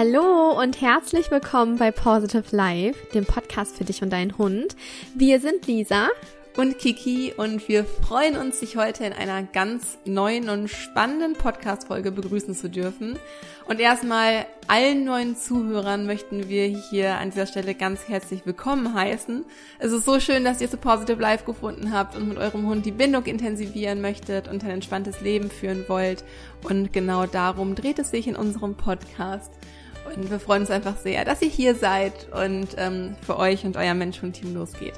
Hallo und herzlich willkommen bei Positive Life, dem Podcast für dich und deinen Hund. Wir sind Lisa und Kiki und wir freuen uns, dich heute in einer ganz neuen und spannenden Podcast-Folge begrüßen zu dürfen. Und erstmal allen neuen Zuhörern möchten wir hier an dieser Stelle ganz herzlich willkommen heißen. Es ist so schön, dass ihr zu Positive Life gefunden habt und mit eurem Hund die Bindung intensivieren möchtet und ein entspanntes Leben führen wollt. Und genau darum dreht es sich in unserem Podcast. Und wir freuen uns einfach sehr, dass ihr hier seid und ähm, für euch und euer Mensch-Hund-Team losgeht.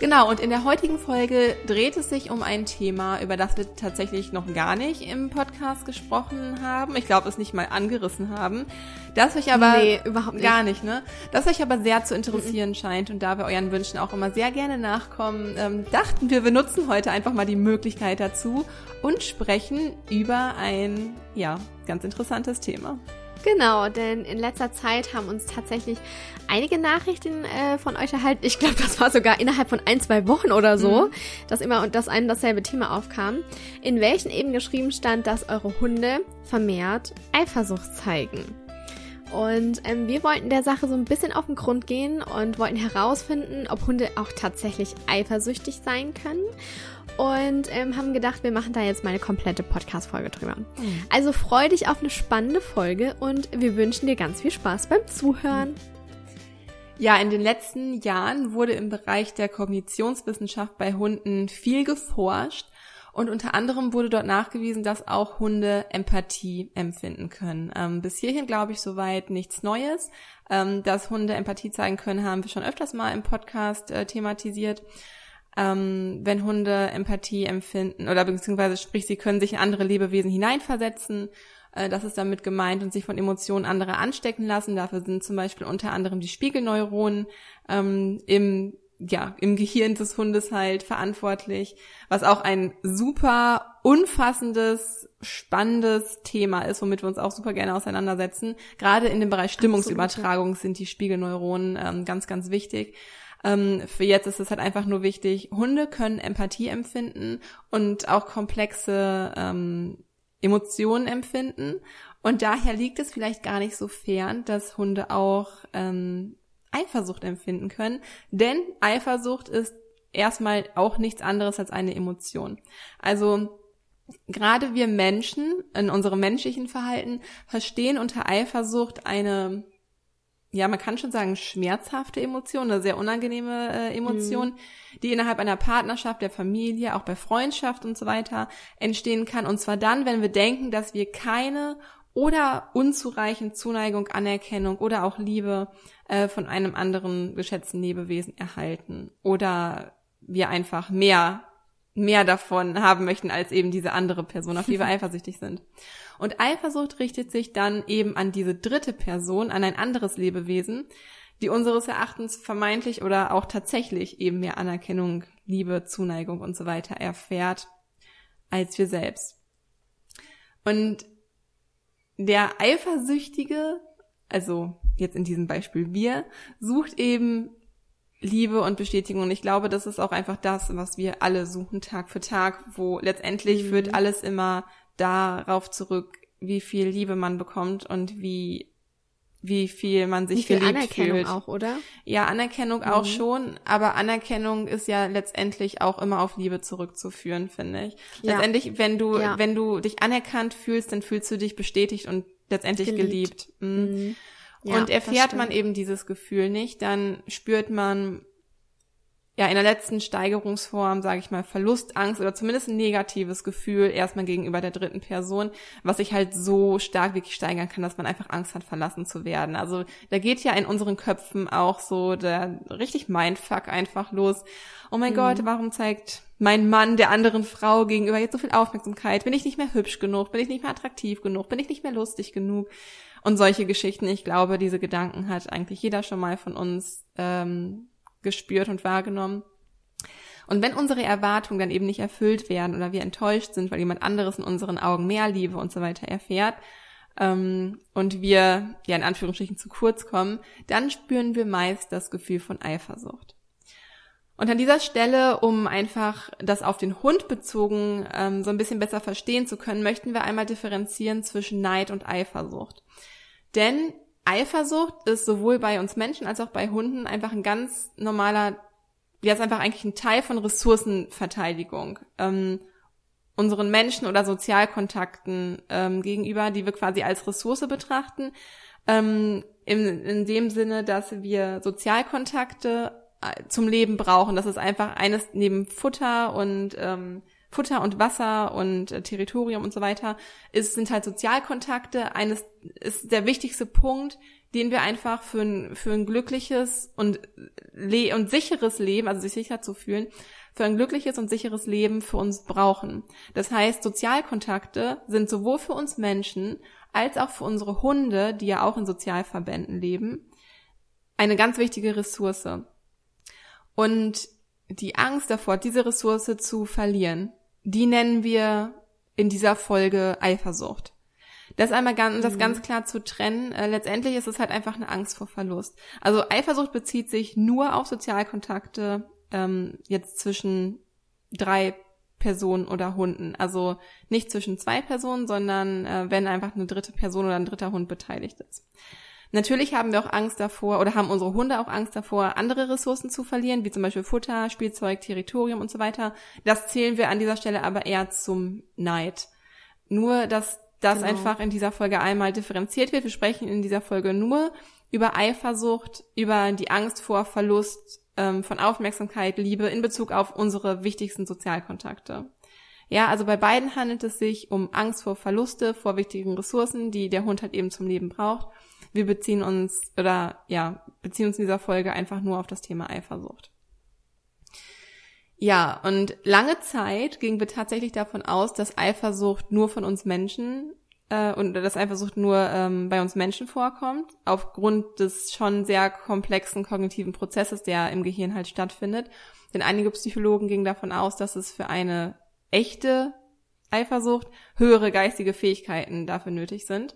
Genau, und in der heutigen Folge dreht es sich um ein Thema, über das wir tatsächlich noch gar nicht im Podcast gesprochen haben. Ich glaube, es nicht mal angerissen haben. Das euch aber nee, überhaupt nicht. gar nicht, ne? Das euch aber sehr zu interessieren mhm. scheint und da wir euren Wünschen auch immer sehr gerne nachkommen, ähm, dachten wir, wir nutzen heute einfach mal die Möglichkeit dazu und sprechen über ein, ja, ganz interessantes Thema. Genau, denn in letzter Zeit haben uns tatsächlich einige Nachrichten äh, von euch erhalten. Ich glaube, das war sogar innerhalb von ein, zwei Wochen oder so, mhm. dass immer und dass einem dasselbe Thema aufkam, in welchen eben geschrieben stand, dass eure Hunde vermehrt Eifersucht zeigen. Und ähm, wir wollten der Sache so ein bisschen auf den Grund gehen und wollten herausfinden, ob Hunde auch tatsächlich eifersüchtig sein können und ähm, haben gedacht, wir machen da jetzt mal eine komplette Podcast-Folge drüber. Mhm. Also freu dich auf eine spannende Folge und wir wünschen dir ganz viel Spaß beim Zuhören. Ja, in den letzten Jahren wurde im Bereich der Kognitionswissenschaft bei Hunden viel geforscht und unter anderem wurde dort nachgewiesen, dass auch Hunde Empathie empfinden können. Ähm, bis hierhin glaube ich soweit nichts Neues. Ähm, dass Hunde Empathie zeigen können, haben wir schon öfters mal im Podcast äh, thematisiert ähm, wenn Hunde Empathie empfinden oder beziehungsweise sprich, sie können sich in andere Lebewesen hineinversetzen. Äh, das ist damit gemeint und sich von Emotionen anderer anstecken lassen. Dafür sind zum Beispiel unter anderem die Spiegelneuronen ähm, im ja, im Gehirn des Hundes halt verantwortlich, was auch ein super umfassendes, spannendes Thema ist, womit wir uns auch super gerne auseinandersetzen. Gerade in dem Bereich Stimmungsübertragung sind die Spiegelneuronen ähm, ganz, ganz wichtig. Ähm, für jetzt ist es halt einfach nur wichtig, Hunde können Empathie empfinden und auch komplexe ähm, Emotionen empfinden. Und daher liegt es vielleicht gar nicht so fern, dass Hunde auch ähm, Eifersucht empfinden können. Denn Eifersucht ist erstmal auch nichts anderes als eine Emotion. Also gerade wir Menschen in unserem menschlichen Verhalten verstehen unter Eifersucht eine ja, man kann schon sagen, schmerzhafte Emotion, eine sehr unangenehme äh, Emotion, mhm. die innerhalb einer Partnerschaft, der Familie, auch bei Freundschaft und so weiter entstehen kann. Und zwar dann, wenn wir denken, dass wir keine oder unzureichend Zuneigung, Anerkennung oder auch Liebe äh, von einem anderen geschätzten Lebewesen erhalten. Oder wir einfach mehr mehr davon haben möchten als eben diese andere Person, auf die wir eifersüchtig sind. Und Eifersucht richtet sich dann eben an diese dritte Person, an ein anderes Lebewesen, die unseres Erachtens vermeintlich oder auch tatsächlich eben mehr Anerkennung, Liebe, Zuneigung und so weiter erfährt als wir selbst. Und der Eifersüchtige, also jetzt in diesem Beispiel wir, sucht eben Liebe und Bestätigung. Und ich glaube, das ist auch einfach das, was wir alle suchen Tag für Tag, wo letztendlich mhm. führt alles immer darauf zurück, wie viel Liebe man bekommt und wie wie viel man sich wie viel Anerkennung fühlt. auch, oder? Ja, Anerkennung mhm. auch schon, aber Anerkennung ist ja letztendlich auch immer auf Liebe zurückzuführen, finde ich. Ja. Letztendlich, wenn du ja. wenn du dich anerkannt fühlst, dann fühlst du dich bestätigt und letztendlich geliebt. geliebt. Mhm. Ja, und erfährt man eben dieses Gefühl nicht, dann spürt man ja in der letzten Steigerungsform, sage ich mal, Verlustangst oder zumindest ein negatives Gefühl erstmal gegenüber der dritten Person, was sich halt so stark wirklich steigern kann, dass man einfach Angst hat, verlassen zu werden. Also da geht ja in unseren Köpfen auch so der richtig Mindfuck einfach los. Oh mein mhm. Gott, warum zeigt mein Mann der anderen Frau gegenüber jetzt so viel Aufmerksamkeit? Bin ich nicht mehr hübsch genug? Bin ich nicht mehr attraktiv genug? Bin ich nicht mehr lustig genug? Und solche Geschichten, ich glaube, diese Gedanken hat eigentlich jeder schon mal von uns ähm, gespürt und wahrgenommen. Und wenn unsere Erwartungen dann eben nicht erfüllt werden oder wir enttäuscht sind, weil jemand anderes in unseren Augen mehr Liebe und so weiter erfährt, ähm, und wir ja in Anführungsstrichen zu kurz kommen, dann spüren wir meist das Gefühl von Eifersucht. Und an dieser Stelle, um einfach das auf den Hund bezogen ähm, so ein bisschen besser verstehen zu können, möchten wir einmal differenzieren zwischen Neid und Eifersucht. Denn Eifersucht ist sowohl bei uns Menschen als auch bei Hunden einfach ein ganz normaler, ja, ist einfach eigentlich ein Teil von Ressourcenverteidigung. Ähm, unseren Menschen oder Sozialkontakten ähm, gegenüber, die wir quasi als Ressource betrachten. Ähm, in, in dem Sinne, dass wir Sozialkontakte äh, zum Leben brauchen. Das ist einfach eines neben Futter und ähm, Futter und Wasser und äh, Territorium und so weiter, ist, sind halt Sozialkontakte. Eines ist der wichtigste Punkt, den wir einfach für ein, für ein glückliches und, le und sicheres Leben, also sich sicher zu fühlen, für ein glückliches und sicheres Leben für uns brauchen. Das heißt, Sozialkontakte sind sowohl für uns Menschen als auch für unsere Hunde, die ja auch in Sozialverbänden leben, eine ganz wichtige Ressource. Und die Angst davor, diese Ressource zu verlieren, die nennen wir in dieser Folge Eifersucht. Das einmal ganz, das mhm. ganz klar zu trennen. Äh, letztendlich ist es halt einfach eine Angst vor Verlust. Also Eifersucht bezieht sich nur auf Sozialkontakte ähm, jetzt zwischen drei Personen oder Hunden. Also nicht zwischen zwei Personen, sondern äh, wenn einfach eine dritte Person oder ein dritter Hund beteiligt ist. Natürlich haben wir auch Angst davor oder haben unsere Hunde auch Angst davor, andere Ressourcen zu verlieren, wie zum Beispiel Futter, Spielzeug, Territorium und so weiter. Das zählen wir an dieser Stelle aber eher zum Neid. Nur, dass das genau. einfach in dieser Folge einmal differenziert wird. Wir sprechen in dieser Folge nur über Eifersucht, über die Angst vor Verlust ähm, von Aufmerksamkeit, Liebe in Bezug auf unsere wichtigsten Sozialkontakte. Ja, also bei beiden handelt es sich um Angst vor Verluste, vor wichtigen Ressourcen, die der Hund halt eben zum Leben braucht. Wir beziehen uns, oder ja, beziehen uns in dieser Folge einfach nur auf das Thema Eifersucht. Ja, und lange Zeit gingen wir tatsächlich davon aus, dass Eifersucht nur von uns Menschen äh, und dass Eifersucht nur ähm, bei uns Menschen vorkommt, aufgrund des schon sehr komplexen kognitiven Prozesses, der im Gehirn halt stattfindet. Denn einige Psychologen gingen davon aus, dass es für eine echte Eifersucht höhere geistige Fähigkeiten dafür nötig sind.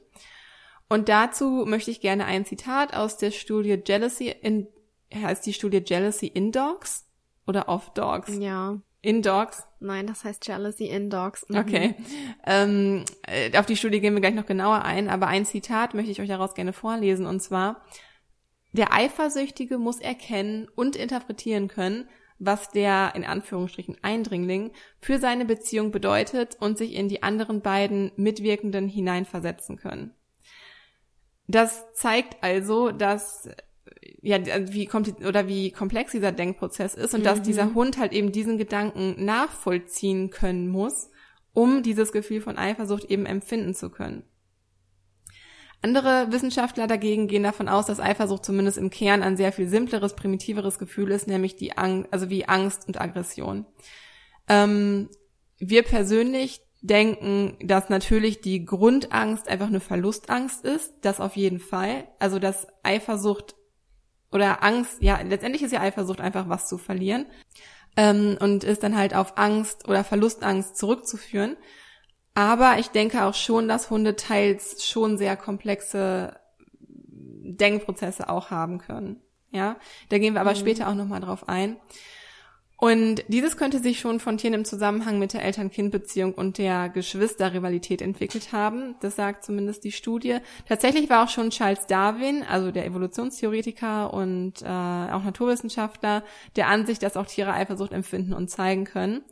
Und dazu möchte ich gerne ein Zitat aus der Studie Jealousy in, heißt die Studie Jealousy in Dogs oder of Dogs? Ja. In Dogs? Nein, das heißt Jealousy in Dogs. Mhm. Okay. Ähm, äh, auf die Studie gehen wir gleich noch genauer ein, aber ein Zitat möchte ich euch daraus gerne vorlesen und zwar, der Eifersüchtige muss erkennen und interpretieren können, was der in Anführungsstrichen Eindringling für seine Beziehung bedeutet und sich in die anderen beiden Mitwirkenden hineinversetzen können. Das zeigt also, dass ja, wie kommt oder wie komplex dieser Denkprozess ist und mhm. dass dieser Hund halt eben diesen Gedanken nachvollziehen können muss, um dieses Gefühl von Eifersucht eben empfinden zu können. Andere Wissenschaftler dagegen gehen davon aus, dass Eifersucht zumindest im Kern ein sehr viel simpleres, primitiveres Gefühl ist, nämlich die Angst, also wie Angst und Aggression. Ähm, wir persönlich denken, dass natürlich die Grundangst einfach eine Verlustangst ist, das auf jeden Fall. Also dass Eifersucht oder Angst, ja, letztendlich ist ja Eifersucht einfach was zu verlieren ähm, und ist dann halt auf Angst oder Verlustangst zurückzuführen. Aber ich denke auch schon, dass Hunde teils schon sehr komplexe Denkprozesse auch haben können. Ja, da gehen wir aber mhm. später auch nochmal drauf ein. Und dieses könnte sich schon von Tieren im Zusammenhang mit der Eltern-Kind-Beziehung und der Geschwisterrivalität entwickelt haben. Das sagt zumindest die Studie. Tatsächlich war auch schon Charles Darwin, also der Evolutionstheoretiker und äh, auch Naturwissenschaftler, der Ansicht, dass auch Tiere Eifersucht empfinden und zeigen können.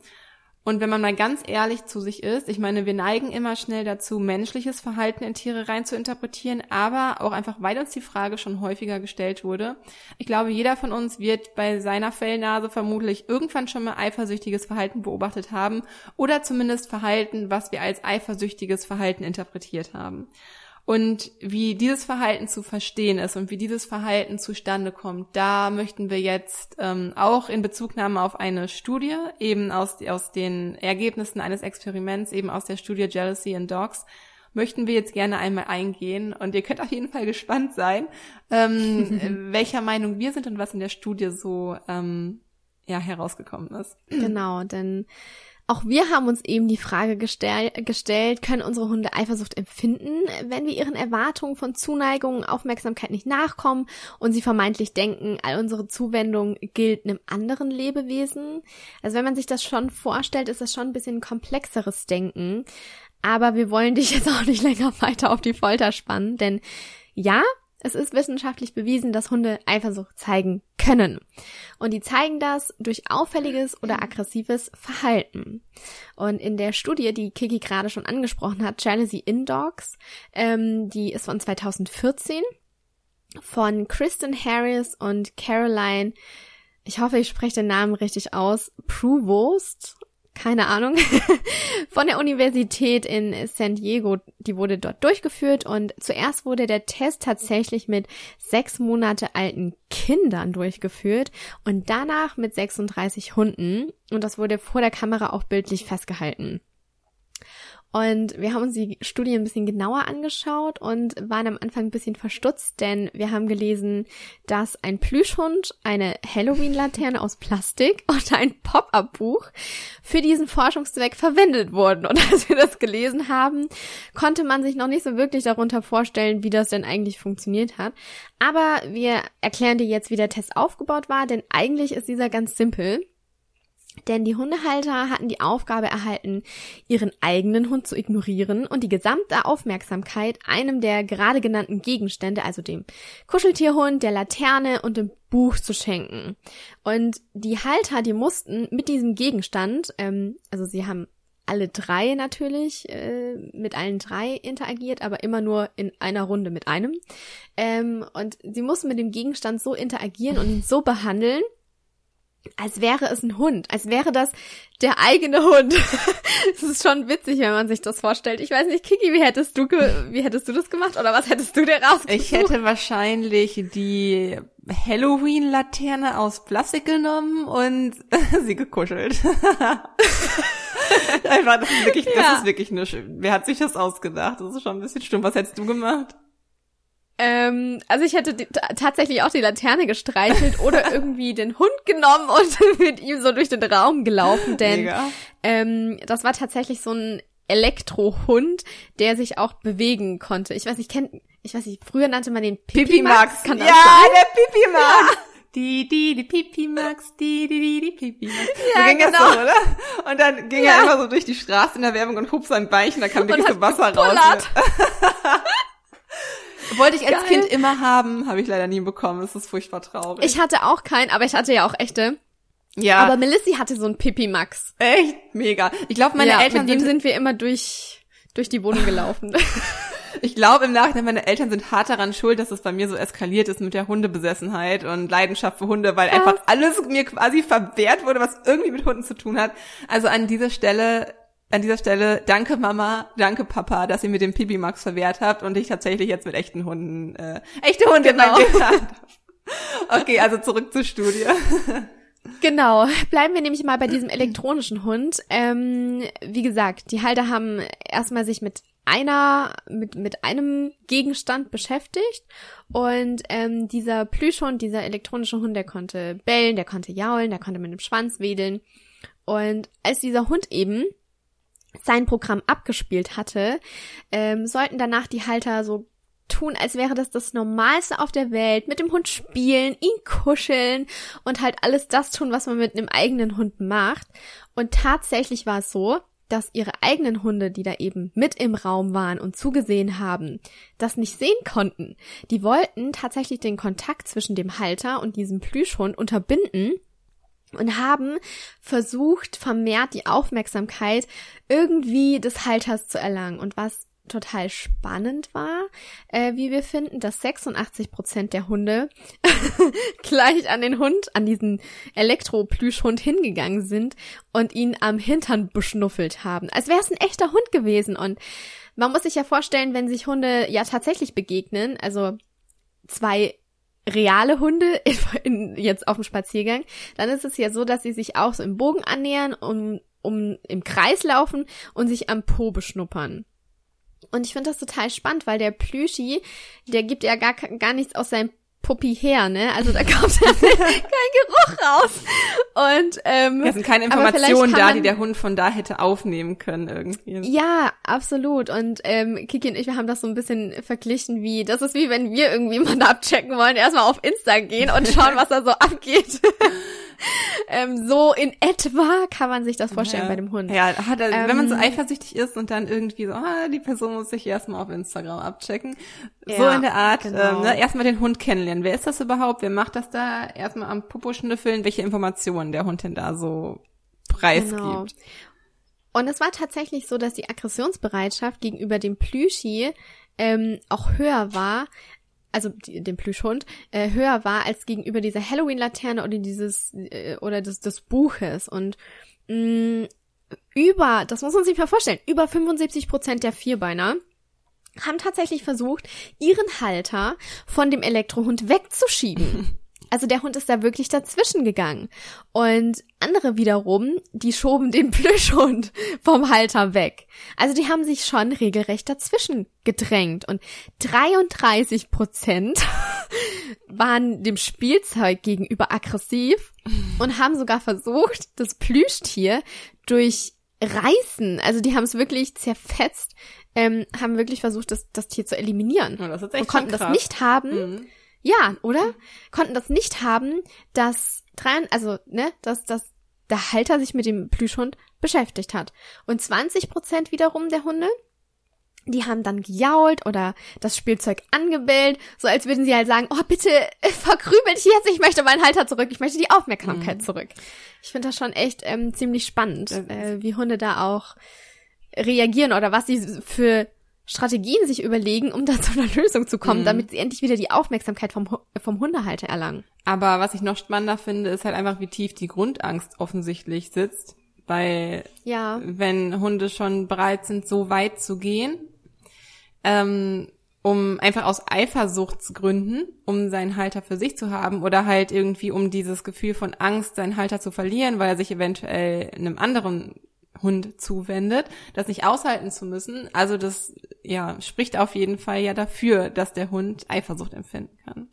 Und wenn man mal ganz ehrlich zu sich ist, ich meine, wir neigen immer schnell dazu, menschliches Verhalten in Tiere rein zu interpretieren, aber auch einfach, weil uns die Frage schon häufiger gestellt wurde. Ich glaube, jeder von uns wird bei seiner Fellnase vermutlich irgendwann schon mal eifersüchtiges Verhalten beobachtet haben oder zumindest Verhalten, was wir als eifersüchtiges Verhalten interpretiert haben. Und wie dieses Verhalten zu verstehen ist und wie dieses Verhalten zustande kommt, da möchten wir jetzt ähm, auch in Bezugnahme auf eine Studie, eben aus, aus den Ergebnissen eines Experiments, eben aus der Studie Jealousy in Dogs, möchten wir jetzt gerne einmal eingehen. Und ihr könnt auf jeden Fall gespannt sein, ähm, welcher Meinung wir sind und was in der Studie so ähm, ja, herausgekommen ist. Genau, denn auch wir haben uns eben die Frage gestell gestellt, können unsere Hunde Eifersucht empfinden, wenn wir ihren Erwartungen von Zuneigung, Aufmerksamkeit nicht nachkommen und sie vermeintlich denken, all unsere Zuwendung gilt einem anderen Lebewesen? Also wenn man sich das schon vorstellt, ist das schon ein bisschen komplexeres Denken. Aber wir wollen dich jetzt auch nicht länger weiter auf die Folter spannen, denn ja, Es ist wissenschaftlich bewiesen, dass Hunde Eifersucht zeigen können. Und die zeigen das durch auffälliges oder aggressives Verhalten. Und in der Studie, die Kiki gerade schon angesprochen hat, Jealousy in Dogs, ähm, die ist von 2014 von Kristen Harris und Caroline, ich hoffe, ich spreche den Namen richtig aus, Provost keine Ahnung, von der Universität in San Diego. Die wurde dort durchgeführt und zuerst wurde der Test tatsächlich mit sechs Monate alten Kindern durchgeführt und danach mit 36 Hunden und das wurde vor der Kamera auch bildlich festgehalten. Und wir haben uns die Studie ein bisschen genauer angeschaut und waren am Anfang ein bisschen verstutzt, denn wir haben gelesen, dass ein Plüschhund, eine Halloween-Laterne aus Plastik und ein Pop-up-Buch für diesen Forschungszweck verwendet wurden. Und als wir das gelesen haben, konnte man sich noch nicht so wirklich darunter vorstellen, wie das denn eigentlich funktioniert hat. Aber wir erklären dir jetzt, wie der Test aufgebaut war, denn eigentlich ist dieser ganz simpel. Denn die Hundehalter hatten die Aufgabe erhalten, ihren eigenen Hund zu ignorieren und die gesamte Aufmerksamkeit einem der gerade genannten Gegenstände, also dem Kuscheltierhund, der Laterne und dem Buch zu schenken. Und die Halter, die mussten mit diesem Gegenstand, ähm, also sie haben alle drei natürlich, äh, mit allen drei interagiert, aber immer nur in einer Runde mit einem. Ähm, und sie mussten mit dem Gegenstand so interagieren und ihn so behandeln, als wäre es ein Hund, als wäre das der eigene Hund. das ist schon witzig, wenn man sich das vorstellt. Ich weiß nicht, Kiki, wie hättest du wie hättest du das gemacht oder was hättest du dir rausgesucht? Ich hätte wahrscheinlich die Halloween-Laterne aus Plastik genommen und sie gekuschelt. Einfach, das ist wirklich, das ja. ist wirklich nur schön. Wer hat sich das ausgedacht? Das ist schon ein bisschen stumm. Was hättest du gemacht? Ähm, also ich hätte tatsächlich auch die Laterne gestreichelt oder irgendwie den Hund genommen und mit ihm so durch den Raum gelaufen, denn ähm, das war tatsächlich so ein Elektrohund, der sich auch bewegen konnte. Ich weiß nicht, kennt, ich weiß nicht, früher nannte man den Pipi Max. Kann das ja, sein? der Pipi Max. Ja. Die, die, die Pipi Max, die, die, die, die Pipi Max. Ja, so ging genau. das so, oder? Und dann ging ja. er immer so durch die Straße in der Werbung und hob sein Beinchen, da kam wirklich so Wasser raus. Wollte ich als Geil. Kind immer haben, habe ich leider nie bekommen. Das ist furchtbar traurig. Ich hatte auch keinen, aber ich hatte ja auch echte. Ja. Aber Melissy hatte so ein Pipi Max. Echt? Mega. Ich glaube, meine ja, Eltern mit dem sind, sind wir immer durch durch die Wohnung gelaufen. ich glaube im Nachhinein, meine Eltern sind hart daran schuld, dass es bei mir so eskaliert ist mit der Hundebesessenheit und Leidenschaft für Hunde, weil einfach alles mir quasi verwehrt wurde, was irgendwie mit Hunden zu tun hat. Also an dieser Stelle an dieser Stelle danke Mama, danke Papa, dass ihr mir den Pipi Max verwehrt habt und ich tatsächlich jetzt mit echten Hunden, äh, echte Hunde genau. Okay, also zurück zur Studie. Genau, bleiben wir nämlich mal bei diesem elektronischen Hund. Ähm, wie gesagt, die Halter haben erstmal sich mit einer, mit, mit einem Gegenstand beschäftigt und ähm, dieser Plüschhund, dieser elektronische Hund, der konnte bellen, der konnte jaulen, der konnte mit dem Schwanz wedeln und als dieser Hund eben sein Programm abgespielt hatte, ähm, sollten danach die Halter so tun, als wäre das das Normalste auf der Welt, mit dem Hund spielen, ihn kuscheln und halt alles das tun, was man mit einem eigenen Hund macht. Und tatsächlich war es so, dass ihre eigenen Hunde, die da eben mit im Raum waren und zugesehen haben, das nicht sehen konnten. Die wollten tatsächlich den Kontakt zwischen dem Halter und diesem Plüschhund unterbinden und haben versucht, vermehrt die Aufmerksamkeit irgendwie des Halters zu erlangen. Und was total spannend war, äh, wie wir finden, dass 86 Prozent der Hunde gleich an den Hund, an diesen Elektro-Plüschhund hingegangen sind und ihn am Hintern beschnuffelt haben. Als wäre es ein echter Hund gewesen. Und man muss sich ja vorstellen, wenn sich Hunde ja tatsächlich begegnen, also zwei reale Hunde in, in, jetzt auf dem Spaziergang, dann ist es ja so, dass sie sich auch so im Bogen annähern, um, um im Kreis laufen und sich am Po beschnuppern. Und ich finde das total spannend, weil der Plüschi, der gibt ja gar, gar nichts aus seinem Puppi her, ne? Also da kommt kein Geruch raus. Und ähm, es sind keine Informationen da, die der Hund von da hätte aufnehmen können irgendwie. Ja, absolut. Und ähm, Kiki und ich, wir haben das so ein bisschen verglichen, wie das ist wie wenn wir irgendwie mal abchecken wollen, erstmal auf Insta gehen und schauen, was da so abgeht. ähm, so in etwa kann man sich das vorstellen ja. bei dem Hund. Ja, hat er, Ähm, wenn man so eifersüchtig ist und dann irgendwie so, ah, die Person muss sich erstmal auf Instagram abchecken. so Ja, in der Art, genau. ähm, ne, erstmal den Hund kennenlernen. Wer ist das überhaupt? Wer macht das da? Erstmal am Popo schnüffeln, welche Informationen der Hund denn da so preisgibt. Genau. Und es war tatsächlich so, dass die Aggressionsbereitschaft gegenüber dem Plüschi ähm, auch höher war, also die, dem Plüschhund, äh, höher war als gegenüber dieser Halloween-Laterne oder dieses äh, oder des, des Buches. Und mh, über, das muss man sich mal vorstellen, über 75 Prozent der Vierbeiner haben tatsächlich versucht, ihren Halter von dem Elektrohund wegzuschieben. Also der Hund ist da wirklich dazwischen gegangen. Und andere wiederum, die schoben den Plüschhund vom Halter weg. Also die haben sich schon regelrecht dazwischen gedrängt. Und 33 Prozent waren dem Spielzeug gegenüber aggressiv und haben sogar versucht, das Plüschtier durch Reißen, also die haben es wirklich zerfetzt, ähm, haben wirklich versucht, das, das Tier zu eliminieren. Oh, das ist und konnten das nicht haben, Mhm. Ja, oder? Konnten das nicht haben, dass drei, also, ne, dass, dass der Halter sich mit dem Plüschhund beschäftigt hat. Und 20 Prozent wiederum der Hunde, die haben dann gejault oder das Spielzeug angebellt, so als würden sie halt sagen, oh, bitte, äh, verkrübelt jetzt, ich möchte meinen Halter zurück, ich möchte die Aufmerksamkeit zurück. Ich finde das schon echt ähm, ziemlich spannend, äh, wie Hunde da auch reagieren oder was sie für Strategien sich überlegen, um da zu einer Lösung zu kommen, Mhm. damit sie endlich wieder die Aufmerksamkeit vom, vom Hundehalter erlangen. Aber was ich noch spannender finde, ist halt einfach, wie tief die Grundangst offensichtlich sitzt. Weil Ja. wenn Hunde schon bereit sind, so weit zu gehen, ähm, um einfach aus Eifersuchtsgründen, um seinen Halter für sich zu haben oder halt irgendwie um dieses Gefühl von Angst, seinen Halter zu verlieren, weil er sich eventuell einem anderen Hund zuwendet, das nicht aushalten zu müssen. Also das ja spricht auf jeden Fall ja dafür, dass der Hund Eifersucht empfinden kann.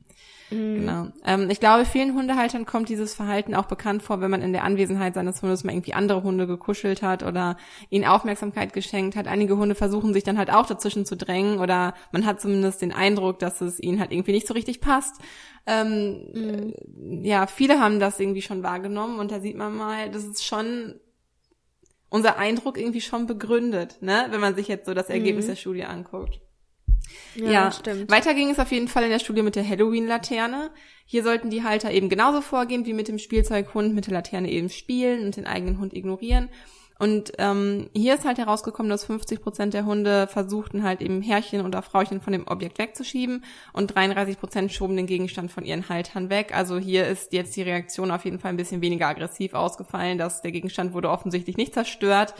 Genau. Ähm, ich glaube, vielen Hundehaltern kommt dieses Verhalten auch bekannt vor, wenn man in der Anwesenheit seines Hundes mal irgendwie andere Hunde gekuschelt hat oder ihnen Aufmerksamkeit geschenkt hat. Einige Hunde versuchen sich dann halt auch dazwischen zu drängen oder man hat zumindest den Eindruck, dass es ihnen halt irgendwie nicht so richtig passt. Ähm, äh, ja, viele haben das irgendwie schon wahrgenommen und da sieht man mal, das ist schon unser Eindruck irgendwie schon begründet, ne, wenn man sich jetzt so das Ergebnis der Studie anguckt. Ja, stimmt. Weiter ging es auf jeden Fall in der Studie mit der Halloween-Laterne. Hier sollten die Halter eben genauso vorgehen wie mit dem Spielzeughund, mit der Laterne eben spielen und den eigenen Hund ignorieren. Und ähm, hier ist halt herausgekommen, dass 50 Prozent der Hunde versuchten halt eben Herrchen oder Frauchen von dem Objekt wegzuschieben und 33 Prozent schoben den Gegenstand von ihren Haltern weg. Also hier ist jetzt die Reaktion auf jeden Fall ein bisschen weniger aggressiv ausgefallen, dass der Gegenstand wurde offensichtlich nicht zerstört.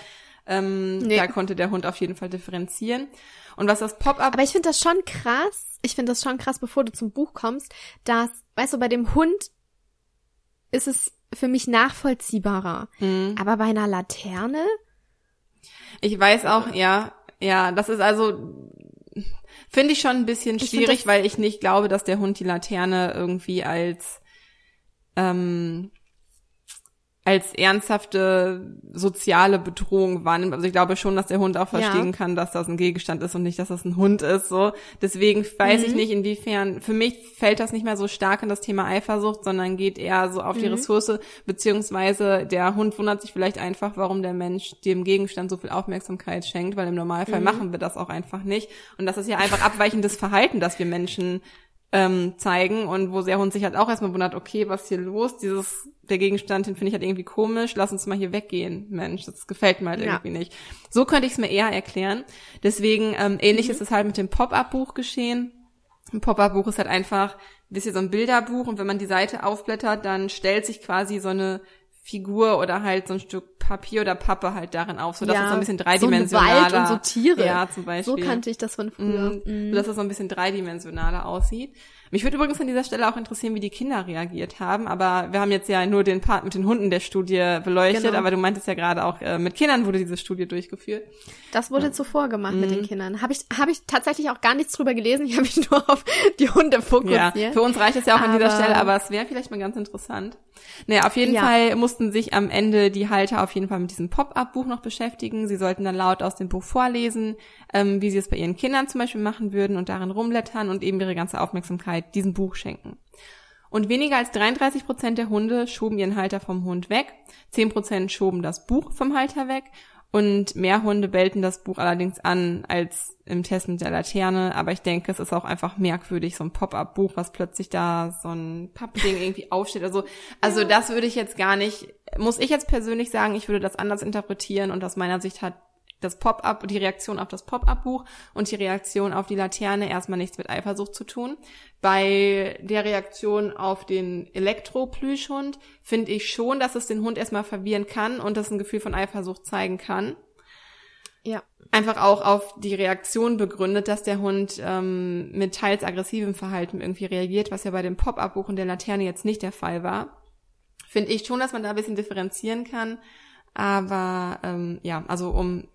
Ähm, Nee. Da konnte der Hund auf jeden Fall differenzieren. Und was das Pop-up Aber ich finde das schon krass. Ich finde das schon krass, bevor du zum Buch kommst, dass, weißt du, bei dem Hund ist es für mich nachvollziehbarer. Mhm. Aber bei einer Laterne? Ich weiß auch, ja, ja, das ist also, finde ich schon ein bisschen Ich schwierig, das- weil ich nicht glaube, dass der Hund die Laterne irgendwie als, ähm, als ernsthafte soziale Bedrohung wahrnimmt. Also ich glaube schon, dass der Hund auch verstehen Ja. kann, dass das ein Gegenstand ist und nicht, dass das ein Hund ist. So, deswegen weiß ich Mhm. nicht, inwiefern. Für mich fällt das nicht mehr so stark in das Thema Eifersucht, sondern geht eher so auf die Mhm. Ressource beziehungsweise der Hund wundert sich vielleicht einfach, warum der Mensch dem Gegenstand so viel Aufmerksamkeit schenkt, weil im Normalfall Mhm. machen wir das auch einfach nicht. Und das ist ja einfach abweichendes Verhalten, das wir Menschen ähm, zeigen und wo der Hund sich halt auch erstmal wundert, okay, was hier los? Dieses, der Gegenstand, den finde ich halt irgendwie komisch, lass uns mal hier weggehen, Mensch, das gefällt mir halt Ja. irgendwie nicht. So könnte ich es mir eher erklären. Deswegen, ähm, ähnlich ist es halt mit dem Pop-Up-Buch geschehen. Ein Pop-Up-Buch ist halt einfach ein bisschen so ein Bilderbuch und wenn man die Seite aufblättert, dann stellt sich quasi so eine Figur oder halt so ein Stück Papier oder Pappe halt darin auf, so dass es so ein bisschen dreidimensionaler. So Wald und so Tiere. Ja, zum Beispiel. So kannte ich das von früher. Mhm. Mhm. Dass es so ein bisschen dreidimensionaler aussieht. Mich würde übrigens an dieser Stelle auch interessieren, wie die Kinder reagiert haben. Aber wir haben jetzt ja nur den Part mit den Hunden der Studie beleuchtet. Genau. Aber du meintest ja gerade auch, äh, mit Kindern wurde diese Studie durchgeführt. Das wurde zuvor gemacht mit Mhm. den Kindern. Habe ich, habe ich tatsächlich auch gar nichts drüber gelesen. Ich habe mich nur auf die Hunde fokussiert. Ja, für uns reicht es ja auch an dieser Aber- Stelle, aber es wäre vielleicht mal ganz interessant. Naja, auf jeden Ja. Fall mussten sich am Ende die Halter auf jeden Fall mit diesem Pop-up-Buch noch beschäftigen. Sie sollten dann laut aus dem Buch vorlesen, ähm, wie sie es bei ihren Kindern zum Beispiel machen würden und darin rumblättern und eben ihre ganze Aufmerksamkeit diesem Buch schenken. Und weniger als 33 Prozent der Hunde schoben ihren Halter vom Hund weg. 10 Prozent schoben das Buch vom Halter weg. Und mehr Hunde bellten das Buch allerdings an als im Test mit der Laterne. Aber ich denke, es ist auch einfach merkwürdig, so ein Pop-up-Buch, was plötzlich da so ein Pappding irgendwie aufsteht. Also, also ja. das würde ich jetzt gar nicht, muss ich jetzt persönlich sagen, ich würde das anders interpretieren und aus meiner Sicht hat das Pop-up, die Reaktion auf das Pop-up-Buch und die Reaktion auf die Laterne erstmal nichts mit Eifersucht zu tun. Bei der Reaktion auf den Elektro-Plüschhund finde ich schon, dass es den Hund erstmal verwirren kann und das ein Gefühl von Eifersucht zeigen kann. Ja. Einfach auch auf die Reaktion begründet, dass der Hund ähm, mit teils aggressivem Verhalten irgendwie reagiert, was ja bei dem Pop-up-Buch und der Laterne jetzt nicht der Fall war. Finde ich schon, dass man da ein bisschen differenzieren kann. Aber ähm, ja, also um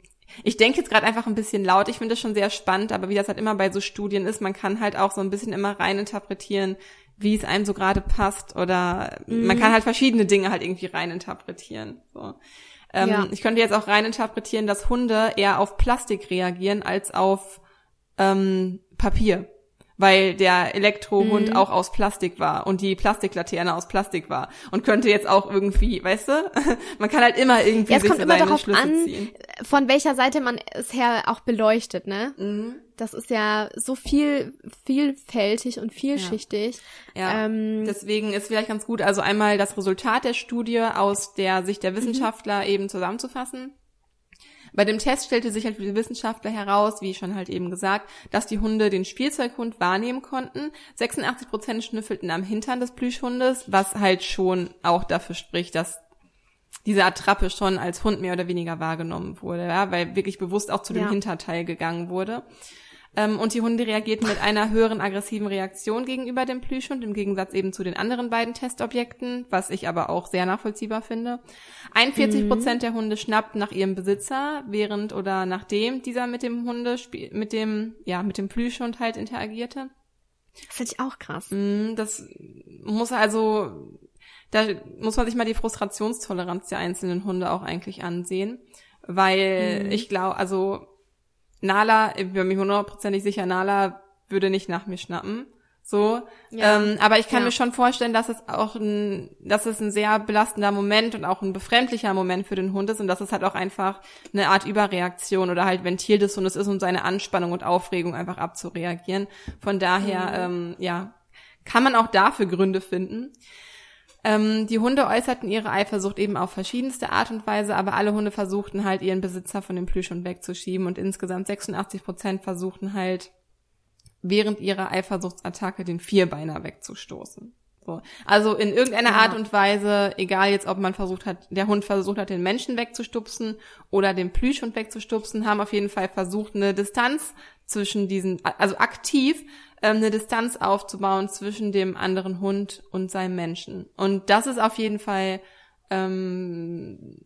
ich denke jetzt gerade einfach ein bisschen laut. Ich finde das schon sehr spannend, aber wie das halt immer bei so Studien ist, man kann halt auch so ein bisschen immer rein interpretieren, wie es einem so gerade passt oder mhm. man kann halt verschiedene Dinge halt irgendwie rein interpretieren. So. Ähm, ja. Ich könnte jetzt auch rein interpretieren, dass Hunde eher auf Plastik reagieren als auf ähm, Papier weil der Elektrohund mhm. auch aus Plastik war und die Plastiklaterne aus Plastik war und könnte jetzt auch irgendwie, weißt du, man kann halt immer irgendwie ja, es kommt immer darauf Schlüsse an, ziehen. von welcher Seite man es her auch beleuchtet, ne? Mhm. Das ist ja so viel vielfältig und vielschichtig. Ja. ja. Ähm, Deswegen ist vielleicht ganz gut, also einmal das Resultat der Studie aus der Sicht der mhm. Wissenschaftler mhm. eben zusammenzufassen. Bei dem Test stellte sich halt für die Wissenschaftler heraus, wie schon halt eben gesagt, dass die Hunde den Spielzeughund wahrnehmen konnten. 86 Prozent schnüffelten am Hintern des Plüschhundes, was halt schon auch dafür spricht, dass diese Attrappe schon als Hund mehr oder weniger wahrgenommen wurde, ja, weil wirklich bewusst auch zu dem ja. Hinterteil gegangen wurde. Ähm, und die Hunde reagierten mit einer höheren aggressiven Reaktion gegenüber dem Plüschhund, im Gegensatz eben zu den anderen beiden Testobjekten, was ich aber auch sehr nachvollziehbar finde. 41 Prozent mhm. der Hunde schnappten nach ihrem Besitzer, während oder nachdem dieser mit dem Hunde, mit dem, ja, mit dem Plüschhund halt interagierte. Das finde ich auch krass. Mm, das muss also, da muss man sich mal die Frustrationstoleranz der einzelnen Hunde auch eigentlich ansehen, weil mhm. ich glaube, also Nala, ich bin mir hundertprozentig sicher, Nala würde nicht nach mir schnappen. So, ja. ähm, aber ich kann ja. mir schon vorstellen, dass es auch ein, dass es ein sehr belastender Moment und auch ein befremdlicher Moment für den Hund ist und dass es halt auch einfach eine Art Überreaktion oder halt Ventil des Hundes ist, um seine Anspannung und Aufregung einfach abzureagieren. Von daher, mhm. ähm, ja, kann man auch dafür Gründe finden. Ähm, die Hunde äußerten ihre Eifersucht eben auf verschiedenste Art und Weise, aber alle Hunde versuchten halt ihren Besitzer von dem Plüschhund wegzuschieben und insgesamt 86 Prozent versuchten halt während ihrer Eifersuchtsattacke den Vierbeiner wegzustoßen. So. Also in irgendeiner ja. Art und Weise, egal jetzt, ob man versucht hat, der Hund versucht hat, den Menschen wegzustupsen oder den Plüschhund wegzustupsen, haben auf jeden Fall versucht, eine Distanz zwischen diesen, also aktiv ähm, eine Distanz aufzubauen zwischen dem anderen Hund und seinem Menschen. Und das ist auf jeden Fall, ähm,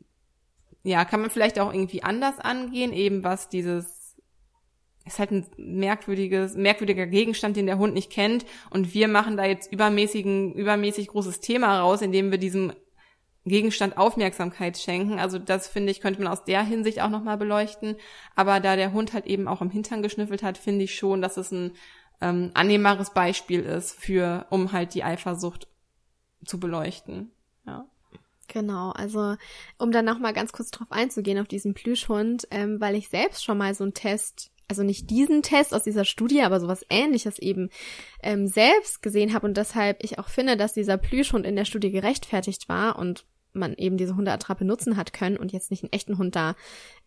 ja, kann man vielleicht auch irgendwie anders angehen, eben was dieses ist halt ein merkwürdiges, merkwürdiger Gegenstand, den der Hund nicht kennt. Und wir machen da jetzt übermäßigen, übermäßig großes Thema raus, indem wir diesem Gegenstand Aufmerksamkeit schenken. Also das finde ich, könnte man aus der Hinsicht auch nochmal beleuchten. Aber da der Hund halt eben auch im Hintern geschnüffelt hat, finde ich schon, dass es ein ähm, annehmbares Beispiel ist für, um halt die Eifersucht zu beleuchten. Ja. Genau, also um dann nochmal ganz kurz drauf einzugehen, auf diesen Plüschhund, ähm, weil ich selbst schon mal so einen Test, also nicht diesen Test aus dieser Studie, aber sowas ähnliches eben ähm, selbst gesehen habe und deshalb ich auch finde, dass dieser Plüschhund in der Studie gerechtfertigt war und man eben diese Hundeattrappe nutzen hat können und jetzt nicht einen echten Hund da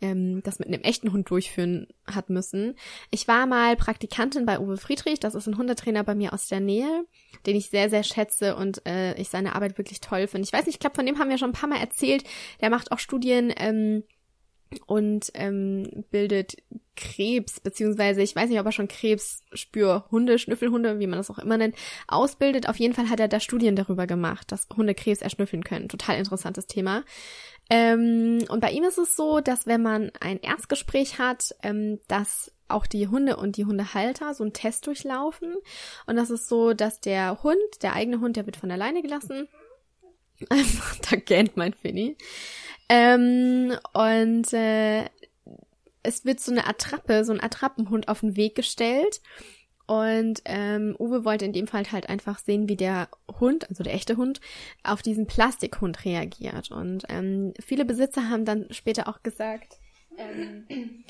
ähm, das mit einem echten Hund durchführen hat müssen. Ich war mal Praktikantin bei Uwe Friedrich, das ist ein Hundetrainer bei mir aus der Nähe, den ich sehr, sehr schätze und äh, ich seine Arbeit wirklich toll finde. Ich weiß nicht, ich glaube, von dem haben wir schon ein paar Mal erzählt. Der macht auch Studien ähm, und ähm, bildet Krebs, beziehungsweise ich weiß nicht, ob er schon Krebsspürhunde, Schnüffelhunde, wie man das auch immer nennt, ausbildet. Auf jeden Fall hat er da Studien darüber gemacht, dass Hunde Krebs erschnüffeln können. Total interessantes Thema. Ähm, und bei ihm ist es so, dass wenn man ein Erstgespräch hat, ähm, dass auch die Hunde und die Hundehalter so einen Test durchlaufen. Und das ist so, dass der Hund, der eigene Hund, der wird von alleine gelassen. Also, da gähnt mein Finny. Ähm, und äh, es wird so eine Attrappe, so ein Attrappenhund auf den Weg gestellt. Und ähm, Uwe wollte in dem Fall halt einfach sehen, wie der Hund, also der echte Hund, auf diesen Plastikhund reagiert. Und ähm, viele Besitzer haben dann später auch gesagt, ähm,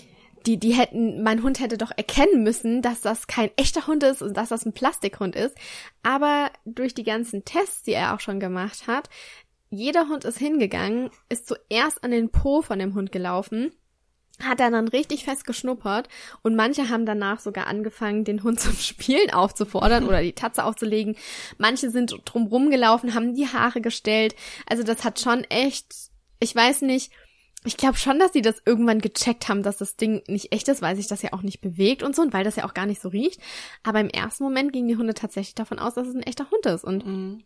die, die hätten, mein Hund hätte doch erkennen müssen, dass das kein echter Hund ist und dass das ein Plastikhund ist. Aber durch die ganzen Tests, die er auch schon gemacht hat, jeder Hund ist hingegangen, ist zuerst an den Po von dem Hund gelaufen, hat er dann richtig fest geschnuppert und manche haben danach sogar angefangen, den Hund zum Spielen aufzufordern oder die Tatze aufzulegen. Manche sind drumrum gelaufen, haben die Haare gestellt. Also das hat schon echt, ich weiß nicht, ich glaube schon, dass sie das irgendwann gecheckt haben, dass das Ding nicht echt ist, weil sich das ja auch nicht bewegt und so und weil das ja auch gar nicht so riecht. Aber im ersten Moment gingen die Hunde tatsächlich davon aus, dass es ein echter Hund ist. Und mhm.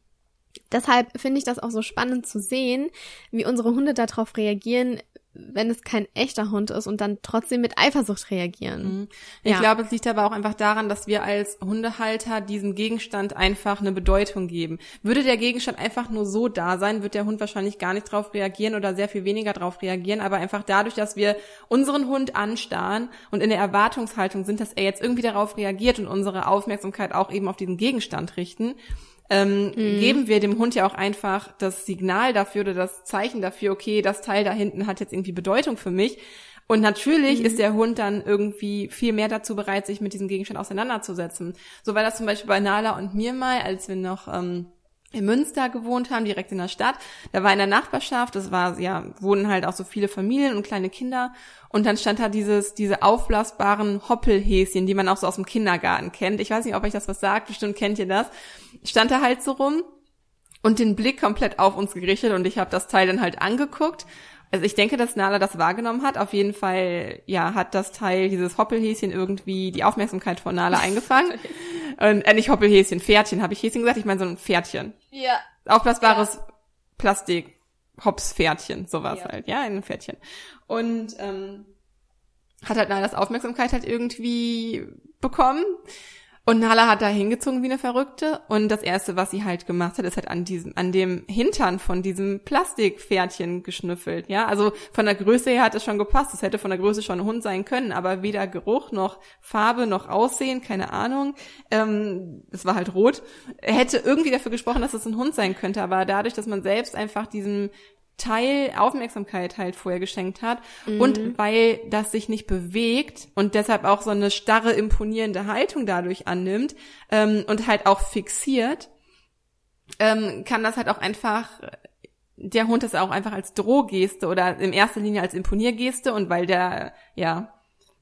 Deshalb finde ich das auch so spannend zu sehen, wie unsere Hunde darauf reagieren, wenn es kein echter Hund ist und dann trotzdem mit Eifersucht reagieren. Mhm. Ich ja. glaube, es liegt aber auch einfach daran, dass wir als Hundehalter diesem Gegenstand einfach eine Bedeutung geben. Würde der Gegenstand einfach nur so da sein, wird der Hund wahrscheinlich gar nicht drauf reagieren oder sehr viel weniger drauf reagieren, aber einfach dadurch, dass wir unseren Hund anstarren und in der Erwartungshaltung sind, dass er jetzt irgendwie darauf reagiert und unsere Aufmerksamkeit auch eben auf diesen Gegenstand richten, ähm, mhm. geben wir dem Hund ja auch einfach das Signal dafür oder das Zeichen dafür, okay, das Teil da hinten hat jetzt irgendwie Bedeutung für mich. Und natürlich mhm. ist der Hund dann irgendwie viel mehr dazu bereit, sich mit diesem Gegenstand auseinanderzusetzen. So war das zum Beispiel bei Nala und mir mal, als wir noch ähm, in Münster gewohnt haben, direkt in der Stadt. Da war in der Nachbarschaft, das war, ja, wohnen halt auch so viele Familien und kleine Kinder. Und dann stand da dieses, diese aufblasbaren Hoppelhäschen, die man auch so aus dem Kindergarten kennt. Ich weiß nicht, ob euch das was sagt, bestimmt kennt ihr das. Stand da halt so rum und den Blick komplett auf uns gerichtet und ich habe das Teil dann halt angeguckt also ich denke, dass Nala das wahrgenommen hat. Auf jeden Fall, ja, hat das Teil, dieses Hoppelhäschen irgendwie die Aufmerksamkeit von Nala eingefangen. Und, äh, nicht Hoppelhäschen, Pferdchen. Habe ich Häschen gesagt? Ich meine so ein Pferdchen. Ja. Aufblasbares ja. Plastik. Hops-Pferdchen, sowas ja. halt, ja, ein Pferdchen. Und ähm, hat halt Nalas Aufmerksamkeit halt irgendwie bekommen. Und Nala hat da hingezogen wie eine Verrückte. Und das erste, was sie halt gemacht hat, ist halt an diesem, an dem Hintern von diesem Plastikpferdchen geschnüffelt. Ja, also von der Größe her hat es schon gepasst. Es hätte von der Größe schon ein Hund sein können, aber weder Geruch noch Farbe noch Aussehen, keine Ahnung. Ähm, es war halt rot. Hätte irgendwie dafür gesprochen, dass es ein Hund sein könnte, aber dadurch, dass man selbst einfach diesem Teil Aufmerksamkeit halt vorher geschenkt hat mhm. und weil das sich nicht bewegt und deshalb auch so eine starre, imponierende Haltung dadurch annimmt ähm, und halt auch fixiert, ähm, kann das halt auch einfach der Hund das auch einfach als Drohgeste oder in erster Linie als Imponiergeste und weil der ja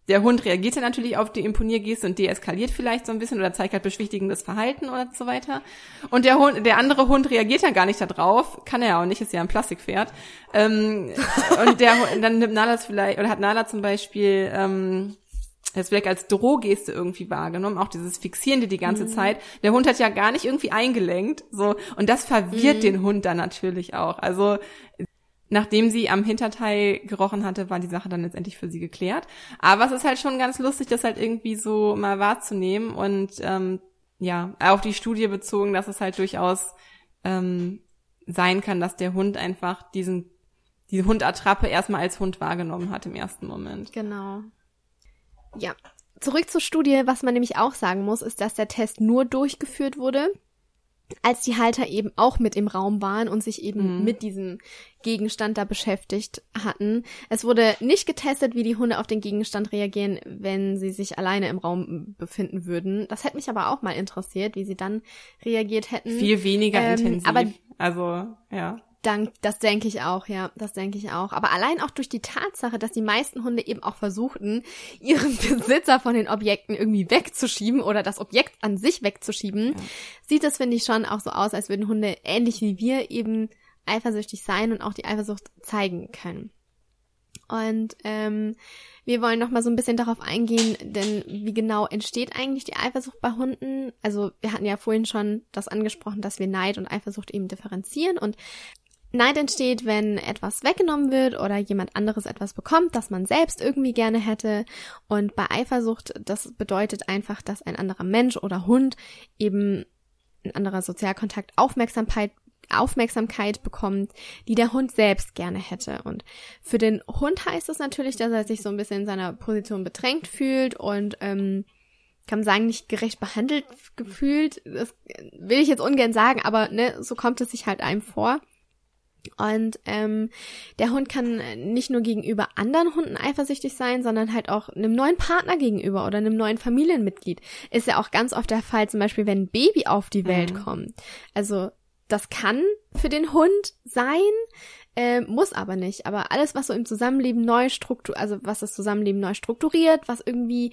der Hund reagiert dann natürlich auf die Imponiergeste und deeskaliert vielleicht so ein bisschen oder zeigt halt beschwichtigendes Verhalten oder so weiter. Und der Hund, der andere Hund reagiert dann gar nicht darauf, kann er ja auch nicht, ist ja ein Plastikpferd. Ähm, und der, dann nimmt Nala vielleicht, oder hat Nala zum Beispiel, ähm, das vielleicht als Drohgeste irgendwie wahrgenommen, auch dieses Fixierende die ganze mhm. Zeit. Der Hund hat ja gar nicht irgendwie eingelenkt, so. Und das verwirrt mhm. den Hund dann natürlich auch. Also, nachdem sie am Hinterteil gerochen hatte, war die Sache dann letztendlich für sie geklärt. Aber es ist halt schon ganz lustig, das halt irgendwie so mal wahrzunehmen und ähm, ja, auf die Studie bezogen, dass es halt durchaus ähm, sein kann, dass der Hund einfach diesen diese Hundattrappe erstmal als Hund wahrgenommen hat im ersten Moment. Genau. Ja. Zurück zur Studie, was man nämlich auch sagen muss, ist, dass der Test nur durchgeführt wurde, als die Halter eben auch mit im Raum waren und sich eben mhm. mit diesem Gegenstand da beschäftigt hatten. Es wurde nicht getestet, wie die Hunde auf den Gegenstand reagieren, wenn sie sich alleine im Raum befinden würden. Das hätte mich aber auch mal interessiert, wie sie dann reagiert hätten. Viel weniger ähm, intensiv. Aber also, ja. Dank, das denke ich auch, ja, das denke ich auch. Aber allein auch durch die Tatsache, dass die meisten Hunde eben auch versuchten, ihren Besitzer von den Objekten irgendwie wegzuschieben oder das Objekt an sich wegzuschieben, ja. sieht es, finde ich, schon auch so aus, als würden Hunde ähnlich wie wir eben eifersüchtig sein und auch die Eifersucht zeigen können. Und ähm, wir wollen noch mal so ein bisschen darauf eingehen, denn wie genau entsteht eigentlich die Eifersucht bei Hunden? Also wir hatten ja vorhin schon das angesprochen, dass wir Neid und Eifersucht eben differenzieren und Neid entsteht, wenn etwas weggenommen wird oder jemand anderes etwas bekommt, das man selbst irgendwie gerne hätte. Und bei Eifersucht, das bedeutet einfach, dass ein anderer Mensch oder Hund eben ein anderer Sozialkontakt Aufmerksamkeit Aufmerksamkeit bekommt, die der Hund selbst gerne hätte. Und für den Hund heißt es natürlich, dass er sich so ein bisschen in seiner Position bedrängt fühlt und ähm, kann man sagen, nicht gerecht behandelt gefühlt. Das will ich jetzt ungern sagen, aber ne, so kommt es sich halt einem vor. Und ähm, der Hund kann nicht nur gegenüber anderen Hunden eifersüchtig sein, sondern halt auch einem neuen Partner gegenüber oder einem neuen Familienmitglied. Ist ja auch ganz oft der Fall, zum Beispiel, wenn ein Baby auf die Welt mhm. kommt. Also das kann für den Hund sein, äh, muss aber nicht. Aber alles, was so im Zusammenleben neu struktur, also was das Zusammenleben neu strukturiert, was irgendwie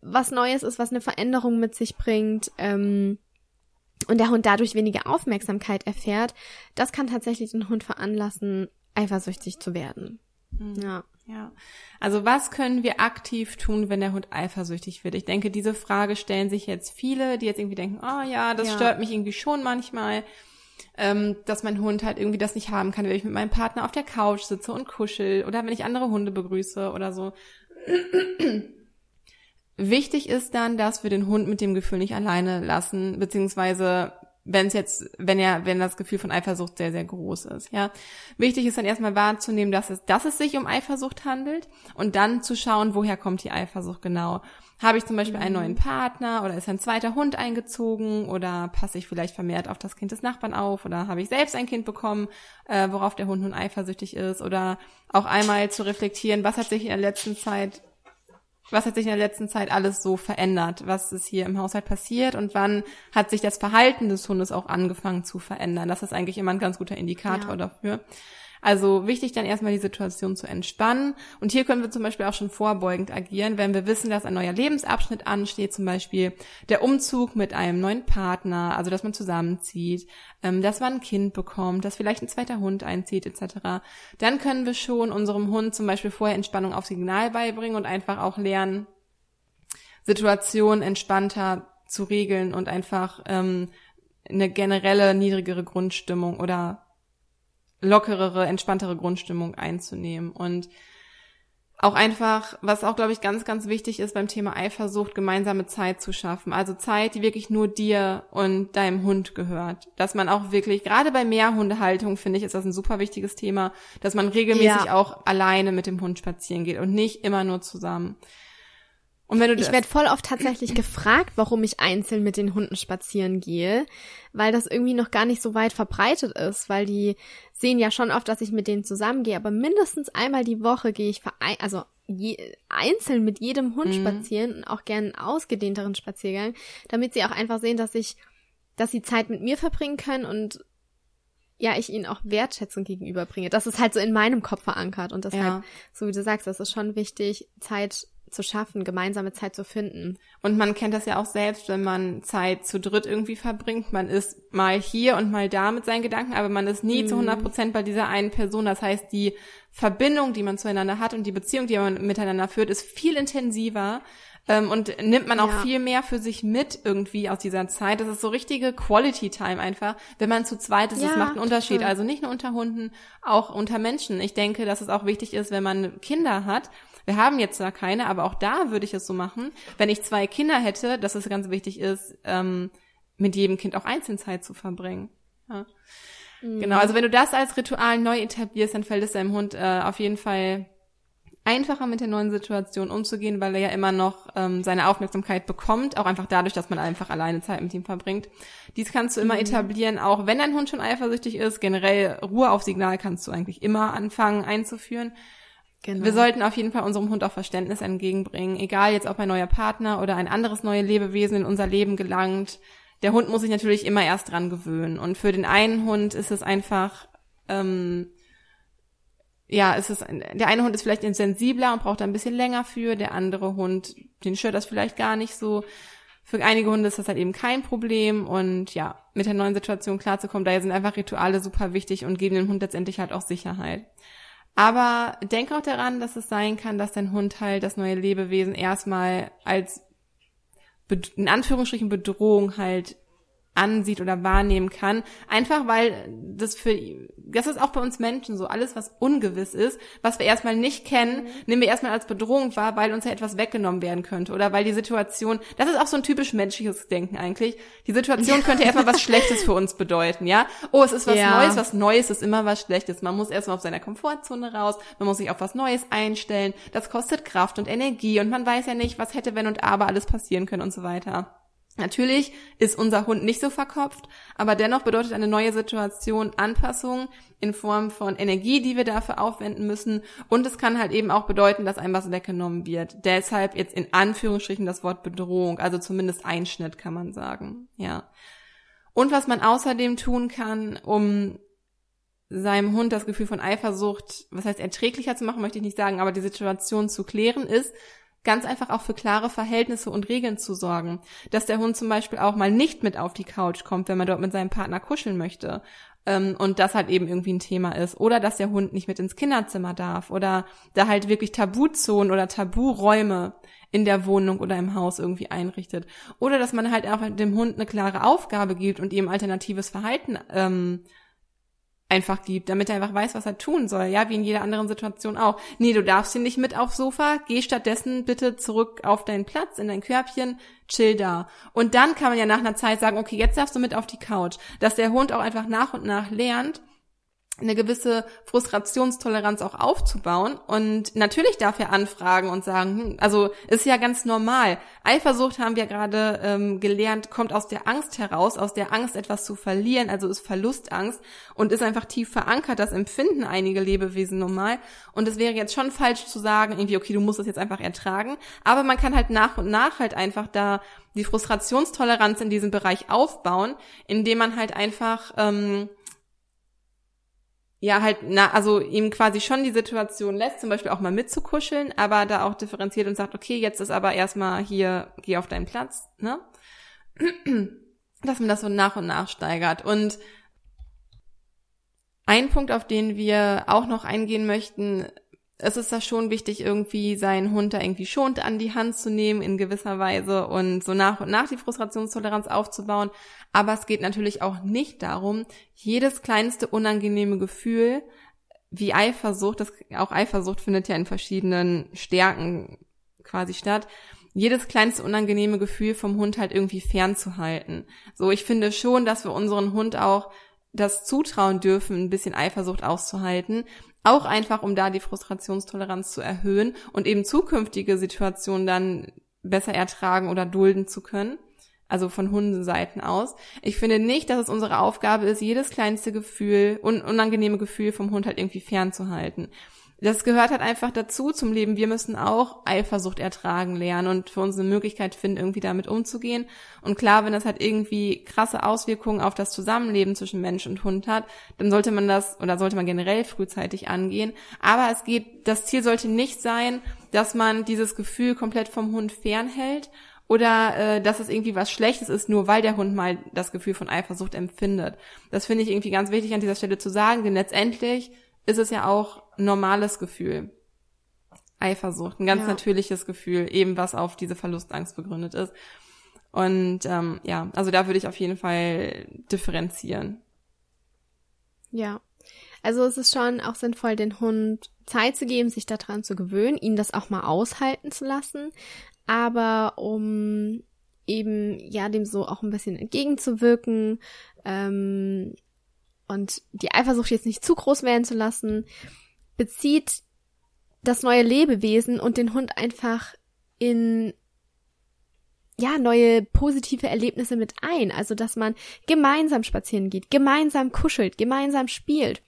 was Neues ist, was eine Veränderung mit sich bringt, ähm, und der Hund dadurch weniger Aufmerksamkeit erfährt, das kann tatsächlich den Hund veranlassen, eifersüchtig zu werden. Mhm. Ja. Ja. Also was können wir aktiv tun, wenn der Hund eifersüchtig wird? Ich denke, diese Frage stellen sich jetzt viele, die jetzt irgendwie denken, oh ja, das ja. stört mich irgendwie schon manchmal, ähm, dass mein Hund halt irgendwie das nicht haben kann, wenn ich mit meinem Partner auf der Couch sitze und kuschel oder wenn ich andere Hunde begrüße oder so. Wichtig ist dann, dass wir den Hund mit dem Gefühl nicht alleine lassen, beziehungsweise wenn es jetzt, wenn er, wenn das Gefühl von Eifersucht sehr, sehr groß ist, ja. Wichtig ist dann erstmal wahrzunehmen, dass es, dass es sich um Eifersucht handelt und dann zu schauen, woher kommt die Eifersucht genau. Habe ich zum Beispiel einen neuen Partner oder ist ein zweiter Hund eingezogen oder passe ich vielleicht vermehrt auf das Kind des Nachbarn auf oder habe ich selbst ein Kind bekommen, äh, worauf der Hund nun eifersüchtig ist oder auch einmal zu reflektieren, was hat sich in der letzten Zeit was hat sich in der letzten Zeit alles so verändert? Was ist hier im Haushalt passiert und wann hat sich das Verhalten des Hundes auch angefangen zu verändern? Das ist eigentlich immer ein ganz guter Indikator ja. dafür. Also wichtig dann erstmal die Situation zu entspannen. Und hier können wir zum Beispiel auch schon vorbeugend agieren, wenn wir wissen, dass ein neuer Lebensabschnitt ansteht, zum Beispiel der Umzug mit einem neuen Partner, also dass man zusammenzieht, ähm, dass man ein Kind bekommt, dass vielleicht ein zweiter Hund einzieht, etc. Dann können wir schon unserem Hund zum Beispiel vorher Entspannung auf Signal beibringen und einfach auch lernen, Situationen entspannter zu regeln und einfach ähm, eine generelle niedrigere Grundstimmung oder lockerere, entspanntere Grundstimmung einzunehmen und auch einfach, was auch, glaube ich, ganz, ganz wichtig ist beim Thema Eifersucht, gemeinsame Zeit zu schaffen. Also Zeit, die wirklich nur dir und deinem Hund gehört. Dass man auch wirklich, gerade bei Mehrhundehaltung, finde ich, ist das ein super wichtiges Thema, dass man regelmäßig ja. auch alleine mit dem Hund spazieren geht und nicht immer nur zusammen. Und wenn du ich werde voll oft tatsächlich gefragt, warum ich einzeln mit den Hunden spazieren gehe, weil das irgendwie noch gar nicht so weit verbreitet ist, weil die sehen ja schon oft, dass ich mit denen zusammengehe, aber mindestens einmal die Woche gehe ich also je, einzeln mit jedem Hund mhm. spazieren und auch gerne einen ausgedehnteren Spaziergang, damit sie auch einfach sehen, dass ich, dass sie Zeit mit mir verbringen können und ja, ich ihnen auch Wertschätzung gegenüberbringe. Das ist halt so in meinem Kopf verankert und deshalb, ja. so wie du sagst, das ist schon wichtig, Zeit zu schaffen, gemeinsame Zeit zu finden. Und man kennt das ja auch selbst, wenn man Zeit zu dritt irgendwie verbringt. Man ist mal hier und mal da mit seinen Gedanken, aber man ist nie mhm. zu 100 Prozent bei dieser einen Person. Das heißt, die Verbindung, die man zueinander hat und die Beziehung, die man miteinander führt, ist viel intensiver ähm, und nimmt man auch ja. viel mehr für sich mit irgendwie aus dieser Zeit. Das ist so richtige Quality Time einfach. Wenn man zu zweit ist, ja, das macht einen Unterschied. Total. Also nicht nur unter Hunden, auch unter Menschen. Ich denke, dass es auch wichtig ist, wenn man Kinder hat, wir haben jetzt zwar keine, aber auch da würde ich es so machen, wenn ich zwei Kinder hätte, dass es ganz wichtig ist, ähm, mit jedem Kind auch einzeln Zeit zu verbringen. Ja. Mhm. Genau, also wenn du das als Ritual neu etablierst, dann fällt es deinem Hund äh, auf jeden Fall einfacher mit der neuen Situation umzugehen, weil er ja immer noch ähm, seine Aufmerksamkeit bekommt, auch einfach dadurch, dass man einfach alleine Zeit mit ihm verbringt. Dies kannst du immer mhm. etablieren, auch wenn dein Hund schon eifersüchtig ist. Generell Ruhe auf Signal kannst du eigentlich immer anfangen einzuführen. Genau. Wir sollten auf jeden Fall unserem Hund auch Verständnis entgegenbringen, egal jetzt ob ein neuer Partner oder ein anderes neue Lebewesen in unser Leben gelangt. Der Hund muss sich natürlich immer erst dran gewöhnen. Und für den einen Hund ist es einfach, ähm, ja, ist es, der eine Hund ist vielleicht sensibler und braucht da ein bisschen länger für, der andere Hund, den stört das vielleicht gar nicht so. Für einige Hunde ist das halt eben kein Problem und ja, mit der neuen Situation klarzukommen, daher sind einfach Rituale super wichtig und geben dem Hund letztendlich halt auch Sicherheit. Aber denk auch daran, dass es sein kann, dass dein Hund halt das neue Lebewesen erstmal als in Anführungsstrichen Bedrohung halt ansieht oder wahrnehmen kann. Einfach weil das für, das ist auch bei uns Menschen so, alles was ungewiss ist, was wir erstmal nicht kennen, nehmen wir erstmal als Bedrohung wahr, weil uns ja etwas weggenommen werden könnte oder weil die Situation, das ist auch so ein typisch menschliches Denken eigentlich. Die Situation könnte erstmal was Schlechtes für uns bedeuten, ja? Oh, es ist was ja. Neues, was Neues ist immer was Schlechtes. Man muss erstmal auf seiner Komfortzone raus, man muss sich auf was Neues einstellen, das kostet Kraft und Energie und man weiß ja nicht, was hätte, wenn und aber alles passieren können und so weiter. Natürlich ist unser Hund nicht so verkopft, aber dennoch bedeutet eine neue Situation Anpassung in Form von Energie, die wir dafür aufwenden müssen. Und es kann halt eben auch bedeuten, dass einem was weggenommen wird. Deshalb jetzt in Anführungsstrichen das Wort Bedrohung, also zumindest Einschnitt kann man sagen, ja. Und was man außerdem tun kann, um seinem Hund das Gefühl von Eifersucht, was heißt erträglicher zu machen, möchte ich nicht sagen, aber die Situation zu klären ist, ganz einfach auch für klare Verhältnisse und Regeln zu sorgen. Dass der Hund zum Beispiel auch mal nicht mit auf die Couch kommt, wenn man dort mit seinem Partner kuscheln möchte. Ähm, und das halt eben irgendwie ein Thema ist. Oder dass der Hund nicht mit ins Kinderzimmer darf. Oder da halt wirklich Tabuzonen oder Taburäume in der Wohnung oder im Haus irgendwie einrichtet. Oder dass man halt auch dem Hund eine klare Aufgabe gibt und ihm alternatives Verhalten ähm, einfach gibt, damit er einfach weiß, was er tun soll, ja, wie in jeder anderen Situation auch. Nee, du darfst ihn nicht mit aufs Sofa, geh stattdessen bitte zurück auf deinen Platz, in dein Körbchen, chill da. Und dann kann man ja nach einer Zeit sagen, okay, jetzt darfst du mit auf die Couch, dass der Hund auch einfach nach und nach lernt, eine gewisse Frustrationstoleranz auch aufzubauen. Und natürlich darf er anfragen und sagen, hm, also ist ja ganz normal. Eifersucht haben wir gerade ähm, gelernt, kommt aus der Angst heraus, aus der Angst etwas zu verlieren, also ist Verlustangst und ist einfach tief verankert. Das empfinden einige Lebewesen normal. Und es wäre jetzt schon falsch zu sagen, irgendwie, okay, du musst das jetzt einfach ertragen. Aber man kann halt nach und nach halt einfach da die Frustrationstoleranz in diesem Bereich aufbauen, indem man halt einfach ähm, ja halt, na, also ihm quasi schon die Situation lässt, zum Beispiel auch mal mitzukuscheln, aber da auch differenziert und sagt, okay, jetzt ist aber erstmal hier, geh auf deinen Platz, ne? Dass man das so nach und nach steigert. Und ein Punkt, auf den wir auch noch eingehen möchten, es ist da schon wichtig, irgendwie seinen Hund da irgendwie schonend an die Hand zu nehmen in gewisser Weise und so nach und nach die Frustrationstoleranz aufzubauen. Aber es geht natürlich auch nicht darum, jedes kleinste unangenehme Gefühl wie Eifersucht, das, auch Eifersucht findet ja in verschiedenen Stärken quasi statt, jedes kleinste unangenehme Gefühl vom Hund halt irgendwie fernzuhalten. So, ich finde schon, dass wir unseren Hund auch das zutrauen dürfen, ein bisschen Eifersucht auszuhalten. Auch einfach, um da die Frustrationstoleranz zu erhöhen und eben zukünftige Situationen dann besser ertragen oder dulden zu können. Also von Hundeseiten aus. Ich finde nicht, dass es unsere Aufgabe ist, jedes kleinste Gefühl, un unangenehme Gefühl vom Hund halt irgendwie fernzuhalten das gehört halt einfach dazu zum Leben. Wir müssen auch Eifersucht ertragen lernen und für uns eine Möglichkeit finden, irgendwie damit umzugehen. Und klar, wenn das halt irgendwie krasse Auswirkungen auf das Zusammenleben zwischen Mensch und Hund hat, dann sollte man das oder sollte man generell frühzeitig angehen. Aber es geht, das Ziel sollte nicht sein, dass man dieses Gefühl komplett vom Hund fernhält oder äh, dass es irgendwie was Schlechtes ist, nur weil der Hund mal das Gefühl von Eifersucht empfindet. Das finde ich irgendwie ganz wichtig an dieser Stelle zu sagen, denn letztendlich ist es ja auch normales Gefühl. Eifersucht, ein ganz ja. natürliches Gefühl, eben was auf diese Verlustangst begründet ist. Und ähm, ja, also da würde ich auf jeden Fall differenzieren. Ja. Also es ist schon auch sinnvoll, den Hund Zeit zu geben, sich daran zu gewöhnen, ihn das auch mal aushalten zu lassen. Aber um eben ja dem so auch ein bisschen entgegenzuwirken, ähm, und die Eifersucht jetzt nicht zu groß werden zu lassen, bezieht das neue Lebewesen und den Hund einfach in ja, neue positive Erlebnisse mit ein. Also, dass man gemeinsam spazieren geht, gemeinsam kuschelt, gemeinsam spielt.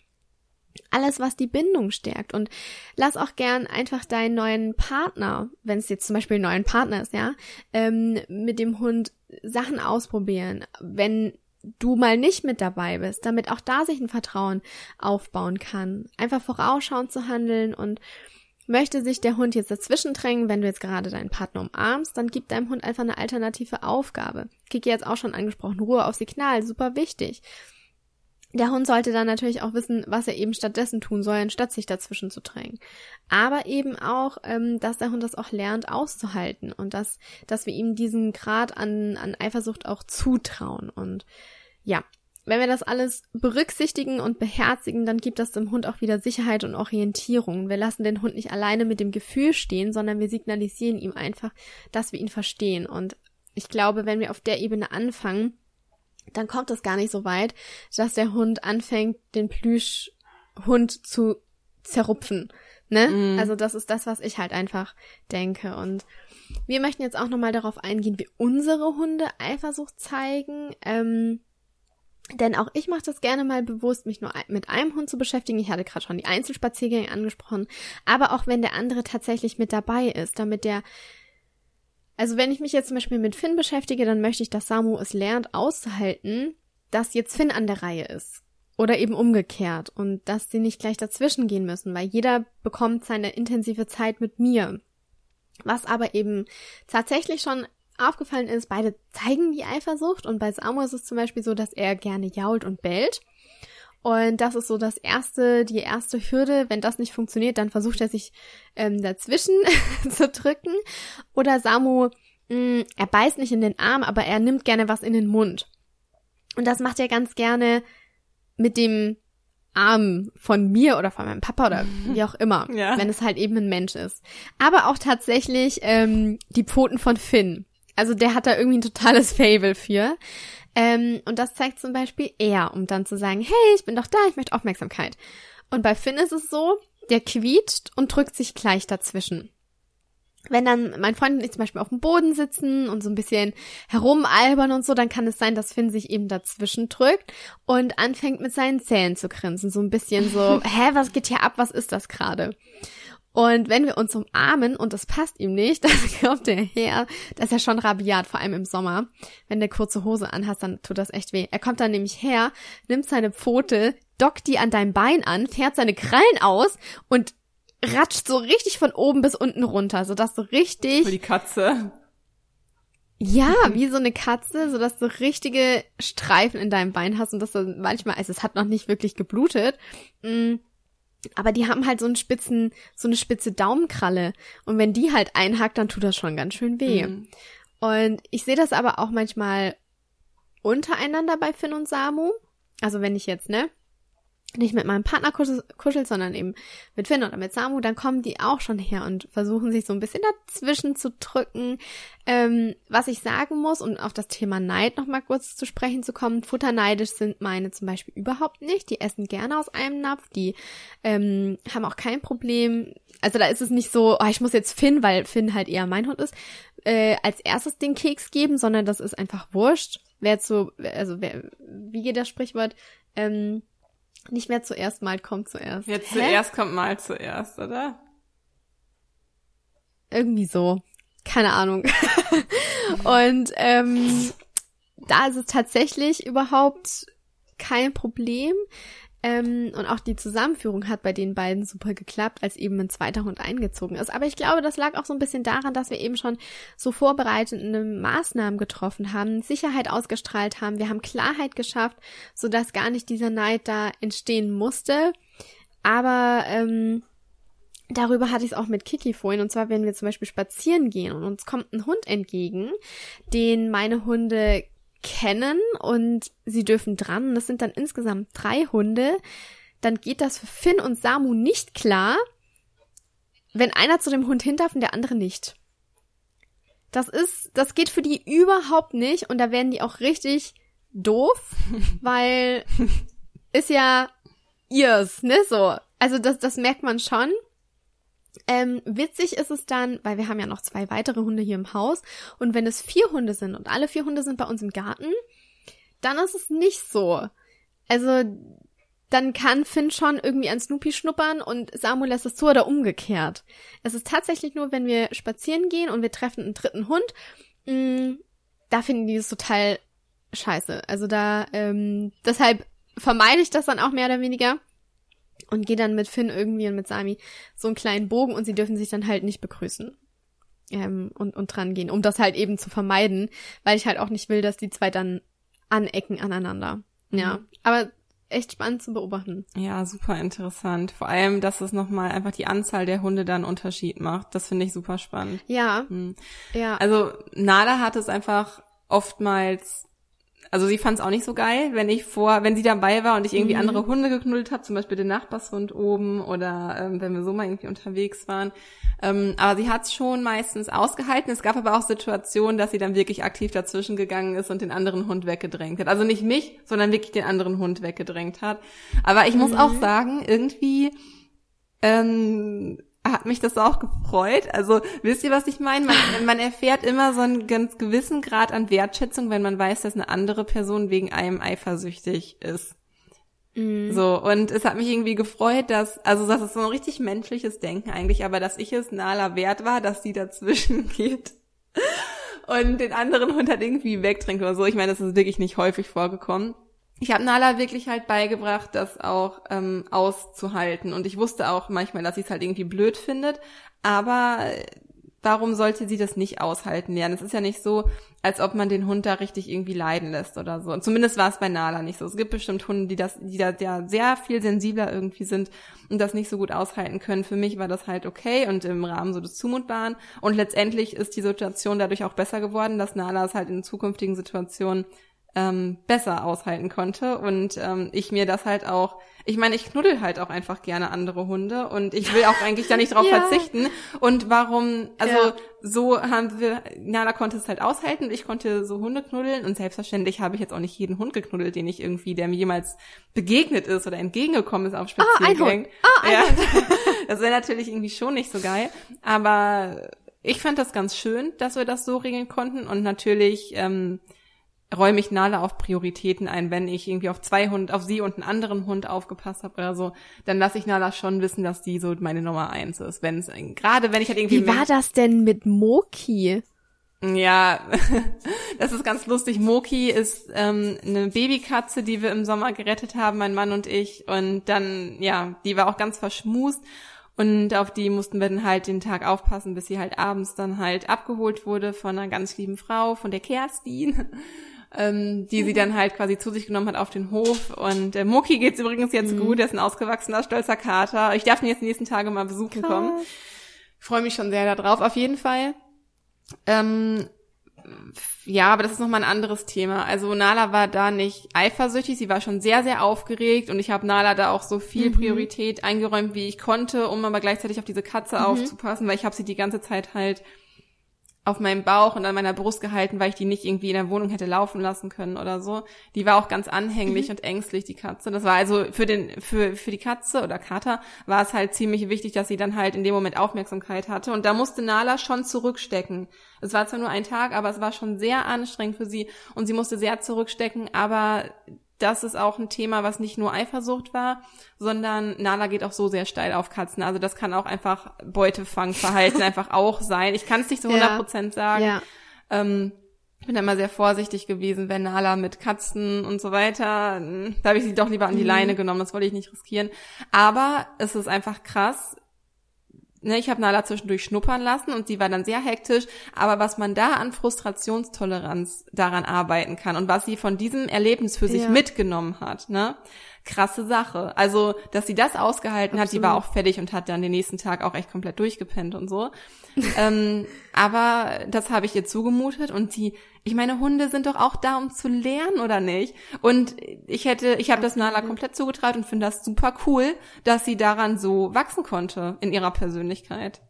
Alles, was die Bindung stärkt. Und lass auch gern einfach deinen neuen Partner, wenn es jetzt zum Beispiel ein neuer Partner ist, ja, ähm, mit dem Hund Sachen ausprobieren. Wenn du mal nicht mit dabei bist, damit auch da sich ein Vertrauen aufbauen kann. Einfach vorausschauend zu handeln und möchte sich der Hund jetzt dazwischen drängen, wenn du jetzt gerade deinen Partner umarmst, dann gib deinem Hund einfach eine alternative Aufgabe. Kiki jetzt auch schon angesprochen, Ruhe auf Signal, super wichtig. Der Hund sollte dann natürlich auch wissen, was er eben stattdessen tun soll, anstatt sich dazwischen zu drängen. Aber eben auch, ähm, dass der Hund das auch lernt auszuhalten und dass, dass wir ihm diesen Grad an, an Eifersucht auch zutrauen. Und ja, wenn wir das alles berücksichtigen und beherzigen, dann gibt das dem Hund auch wieder Sicherheit und Orientierung. Wir lassen den Hund nicht alleine mit dem Gefühl stehen, sondern wir signalisieren ihm einfach, dass wir ihn verstehen. Und ich glaube, wenn wir auf der Ebene anfangen, dann kommt es gar nicht so weit, dass der Hund anfängt, den Plüschhund zu zerrupfen. Ne? Mm. Also das ist das, was ich halt einfach denke. Und wir möchten jetzt auch nochmal darauf eingehen, wie unsere Hunde Eifersucht zeigen. Ähm, denn auch ich mache das gerne mal bewusst, mich nur mit einem Hund zu beschäftigen. Ich hatte gerade schon die Einzelspaziergänge angesprochen. Aber auch wenn der andere tatsächlich mit dabei ist, damit der also wenn ich mich jetzt zum Beispiel mit Finn beschäftige, dann möchte ich, dass Samu es lernt auszuhalten, dass jetzt Finn an der Reihe ist. Oder eben umgekehrt. Und dass sie nicht gleich dazwischen gehen müssen, weil jeder bekommt seine intensive Zeit mit mir. Was aber eben tatsächlich schon aufgefallen ist, beide zeigen die Eifersucht und bei Samu ist es zum Beispiel so, dass er gerne jault und bellt. Und das ist so das erste, die erste Hürde. Wenn das nicht funktioniert, dann versucht er sich ähm, dazwischen zu drücken. Oder Samu, mh, mm, er beißt nicht in den Arm, aber er nimmt gerne was in den Mund. Und das macht er ganz gerne mit dem Arm von mir oder von meinem Papa oder wie auch immer, ja. wenn es halt eben ein Mensch ist. Aber auch tatsächlich ähm, die Pfoten von Finn. Also der hat da irgendwie ein totales Fable für. Ähm, und das zeigt zum Beispiel er, um dann zu sagen, hey, ich bin doch da, ich möchte Aufmerksamkeit. Und bei Finn ist es so, der quietscht und drückt sich gleich dazwischen. Wenn dann mein Freund und ich zum Beispiel auf dem Boden sitzen und so ein bisschen herumalbern und so, dann kann es sein, dass Finn sich eben dazwischen drückt und anfängt mit seinen Zähnen zu grinsen. So ein bisschen so, hä, was geht hier ab? Was ist das gerade? Und wenn wir uns umarmen und das passt ihm nicht, dann kommt er her. Das ist ja schon rabiat, vor allem im Sommer. Wenn du kurze Hose anhast, dann tut das echt weh. Er kommt dann nämlich her, nimmt seine Pfote, dockt die an deinem Bein an, fährt seine Krallen aus und ratscht so richtig von oben bis unten runter, sodass du richtig. Für die Katze. Ja, wie so eine Katze, sodass du richtige Streifen in deinem Bein hast und dass du manchmal, also es hat noch nicht wirklich geblutet, mh, mm, aber die haben halt so einen spitzen, so eine spitze Daumenkralle. Und wenn die halt einhakt, dann tut das schon ganz schön weh. Mhm. Und ich sehe das aber auch manchmal untereinander bei Finn und Samu. Also wenn ich jetzt, ne, nicht mit meinem Partner kuschelt, sondern eben mit Finn oder mit Samu, dann kommen die auch schon her und versuchen sich so ein bisschen dazwischen zu drücken. Ähm, was ich sagen muss, um auf das Thema Neid nochmal kurz zu sprechen zu kommen, futterneidisch sind meine zum Beispiel überhaupt nicht. Die essen gerne aus einem Napf, die ähm, haben auch kein Problem. Also da ist es nicht so, oh, ich muss jetzt Finn, weil Finn halt eher mein Hund ist, äh, als erstes den Keks geben, sondern das ist einfach wurscht. Wer zu, also wer, wie geht das Sprichwort? Ähm, nicht mehr zuerst malt, kommt zuerst. Jetzt Hä? zuerst kommt mal zuerst, oder? Irgendwie so. Keine Ahnung. und ähm, da ist es tatsächlich überhaupt kein Problem. Ähm, und auch die Zusammenführung hat bei den beiden super geklappt, als eben ein zweiter Hund eingezogen ist. Aber ich glaube, das lag auch so ein bisschen daran, dass wir eben schon so vorbereitende Maßnahmen getroffen haben, Sicherheit ausgestrahlt haben, wir haben Klarheit geschafft, sodass gar nicht dieser Neid da entstehen musste. Aber ähm, Darüber hatte ich es auch mit Kiki vorhin. Und zwar, wenn wir zum Beispiel spazieren gehen und uns kommt ein Hund entgegen, den meine Hunde kennen und sie dürfen dran. Das sind dann insgesamt drei Hunde. Dann geht das für Finn und Samu nicht klar, wenn einer zu dem Hund hin darf und der andere nicht. Das ist, das geht für die überhaupt nicht und da werden die auch richtig doof, weil ist ja ihrs, ne, so. Also das, das merkt man schon. Ähm, witzig ist es dann, weil wir haben ja noch zwei weitere Hunde hier im Haus und wenn es vier Hunde sind und alle vier Hunde sind bei uns im Garten, dann ist es nicht so. Also dann kann Finn schon irgendwie an Snoopy schnuppern und Samu lässt es zu oder umgekehrt. Es ist tatsächlich nur, wenn wir spazieren gehen und wir treffen einen dritten Hund, mh, mm, da finden die es total scheiße. Also da, ähm, deshalb vermeide ich das dann auch mehr oder weniger und gehe dann mit Finn irgendwie und mit Sami so einen kleinen Bogen und sie dürfen sich dann halt nicht begrüßen. Ähm, und, und dran gehen, um das halt eben zu vermeiden, weil ich halt auch nicht will, dass die zwei dann anecken aneinander. Ja. Mhm. Aber echt spannend zu beobachten. Ja, super interessant. Vor allem, dass es nochmal einfach die Anzahl der Hunde dann Unterschied macht. Das finde ich super spannend. Ja. Hm. Ja. Also Nala hat es einfach oftmals also sie fand es auch nicht so geil, wenn ich vor, wenn sie dabei war und ich irgendwie mhm. andere Hunde geknuddelt habe, zum Beispiel den Nachbarshund oben oder ähm, wenn wir so mal irgendwie unterwegs waren. Ähm, aber sie hat es schon meistens ausgehalten. Es gab aber auch Situationen, dass sie dann wirklich aktiv dazwischen gegangen ist und den anderen Hund weggedrängt hat. Also nicht mich, sondern wirklich den anderen Hund weggedrängt hat. Aber ich muss mhm. auch sagen, irgendwie ähm, hat mich das auch gefreut. Also wisst ihr, was ich meine? Man, man erfährt immer so einen ganz gewissen Grad an Wertschätzung, wenn man weiß, dass eine andere Person wegen einem eifersüchtig ist. Mhm. So, und es hat mich irgendwie gefreut, dass, also das ist so ein richtig menschliches Denken eigentlich, aber dass ich es Nala wert war, dass sie dazwischen geht und den anderen Hund halt irgendwie wegtrinkt oder so. Ich meine, das ist wirklich nicht häufig vorgekommen ich habe Nala wirklich halt beigebracht, das auch ähm, auszuhalten. Und ich wusste auch manchmal, dass sie es halt irgendwie blöd findet. Aber äh, warum sollte sie das nicht aushalten lernen? Es ist ja nicht so, als ob man den Hund da richtig irgendwie leiden lässt oder so. Und zumindest war es bei Nala nicht so. Es gibt bestimmt Hunde, die das, die da ja sehr viel sensibler irgendwie sind und das nicht so gut aushalten können. Für mich war das halt okay und im Rahmen so des Zumutbaren. Und letztendlich ist die Situation dadurch auch besser geworden, dass Nala es halt in zukünftigen Situationen ähm, besser aushalten konnte und ähm, ich mir das halt auch, ich meine, ich knuddel halt auch einfach gerne andere Hunde und ich will auch eigentlich da nicht drauf ja. verzichten und warum, also ja. so haben wir, Nala konnte es halt aushalten und ich konnte so Hunde knuddeln und selbstverständlich habe ich jetzt auch nicht jeden Hund geknuddelt, den ich irgendwie, der mir jemals begegnet ist oder entgegengekommen ist auf Spaziergängen. Ah, ein Hund. Ah, ein ja. das wäre natürlich irgendwie schon nicht so geil, aber ich fand das ganz schön, dass wir das so regeln konnten und natürlich ähm, räume ich Nala auf Prioritäten ein. Wenn ich irgendwie auf zwei Hund, auf sie und einen anderen Hund aufgepasst habe oder so, dann lasse ich Nala schon wissen, dass die so meine Nummer eins ist. Wenn es gerade wenn ich halt irgendwie. Wie war das denn mit Moki? Ja, das ist ganz lustig. Moki ist ähm, eine Babykatze, die wir im Sommer gerettet haben, mein Mann und ich. Und dann, ja, die war auch ganz verschmust. Und auf die mussten wir dann halt den Tag aufpassen, bis sie halt abends dann halt abgeholt wurde von einer ganz lieben Frau, von der Kerstin ähm, die sie dann halt quasi zu sich genommen hat auf den Hof. Und äh, Mucki geht's übrigens jetzt mhm. gut, er ist ein ausgewachsener, stolzer Kater. Ich darf ihn jetzt die nächsten Tage mal besuchen Krass. kommen. Ich freue mich schon sehr darauf, auf jeden Fall. Ähm, ja, aber das ist nochmal ein anderes Thema. Also Nala war da nicht eifersüchtig, sie war schon sehr, sehr aufgeregt und ich habe Nala da auch so viel mhm. Priorität eingeräumt, wie ich konnte, um aber gleichzeitig auf diese Katze mhm. aufzupassen, weil ich habe sie die ganze Zeit halt auf meinem Bauch und an meiner Brust gehalten, weil ich die nicht irgendwie in der Wohnung hätte laufen lassen können oder so. Die war auch ganz anhänglich mhm. und ängstlich, die Katze. Das war also für den, für, für die Katze oder Kater war es halt ziemlich wichtig, dass sie dann halt in dem Moment Aufmerksamkeit hatte. Und da musste Nala schon zurückstecken. Es war zwar nur ein Tag, aber es war schon sehr anstrengend für sie und sie musste sehr zurückstecken, aber das ist auch ein Thema, was nicht nur Eifersucht war, sondern Nala geht auch so sehr steil auf Katzen. Also das kann auch einfach Beutefangverhalten einfach auch sein. Ich kann es nicht zu 100 Prozent ja. sagen. Ja. Ähm, ich bin immer sehr vorsichtig gewesen, wenn Nala mit Katzen und so weiter, da habe ich sie doch lieber an die mhm. Leine genommen, das wollte ich nicht riskieren. Aber es ist einfach krass, ne, ich habe Nala zwischendurch schnuppern lassen und sie war dann sehr hektisch, aber was man da an Frustrationstoleranz daran arbeiten kann und was sie von diesem Erlebnis für sich ja. mitgenommen hat, ne? Krasse Sache. Also, dass sie das ausgehalten Absolut. hat, die war auch fertig und hat dann den nächsten Tag auch echt komplett durchgepennt und so. ähm, aber das habe ich ihr zugemutet und sie ich meine, Hunde sind doch auch da, um zu lernen, oder nicht? Und ich hätte, ich habe das Nala komplett zugetraut und finde das super cool, dass sie daran so wachsen konnte in ihrer Persönlichkeit.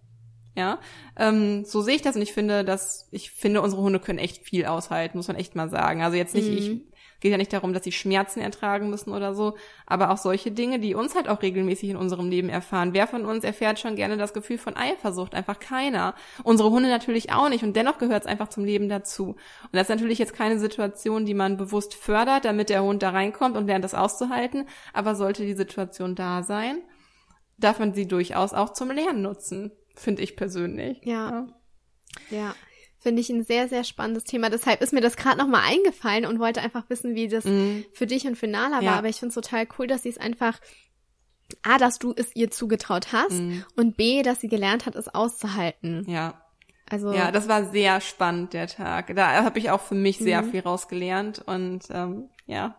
Ja, ähm, so sehe ich das und ich finde, dass ich finde, unsere Hunde können echt viel aushalten, muss man echt mal sagen. Also jetzt nicht, mhm. ich Geht ja nicht darum, dass sie Schmerzen ertragen müssen oder so, aber auch solche Dinge, die uns halt auch regelmäßig in unserem Leben erfahren. Wer von uns erfährt schon gerne das Gefühl von Eifersucht? Einfach keiner. Unsere Hunde natürlich auch nicht und dennoch gehört es einfach zum Leben dazu. Und das ist natürlich jetzt keine Situation, die man bewusst fördert, damit der Hund da reinkommt und lernt das auszuhalten, aber sollte die Situation da sein, darf man sie durchaus auch zum Lernen nutzen, finde ich persönlich. Ja. ja. ja. Finde ich ein sehr, sehr spannendes Thema. Deshalb ist mir das gerade nochmal eingefallen und wollte einfach wissen, wie das mm. für dich und für Nala ja. war. Aber ich finde es total cool, dass sie es einfach A, dass du es ihr zugetraut hast mm. und B, dass sie gelernt hat, es auszuhalten. Ja. Also ja, das war sehr spannend der Tag. Da habe ich auch für mich sehr mm. viel rausgelernt und ähm, ja,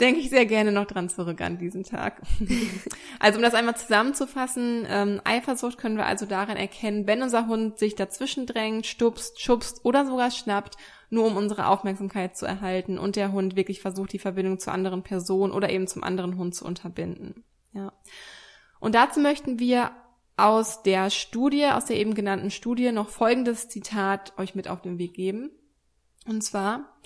denke ich sehr gerne noch dran zurück an diesen Tag. also um das einmal zusammenzufassen, ähm, Eifersucht können wir also darin erkennen, wenn unser Hund sich dazwischen drängt, stupst, schubst oder sogar schnappt, nur um unsere Aufmerksamkeit zu erhalten und der Hund wirklich versucht, die Verbindung zu anderen Personen oder eben zum anderen Hund zu unterbinden. Ja. Und dazu möchten wir aus der Studie, aus der eben genannten Studie, noch folgendes Zitat euch mit auf den Weg geben. Und zwar,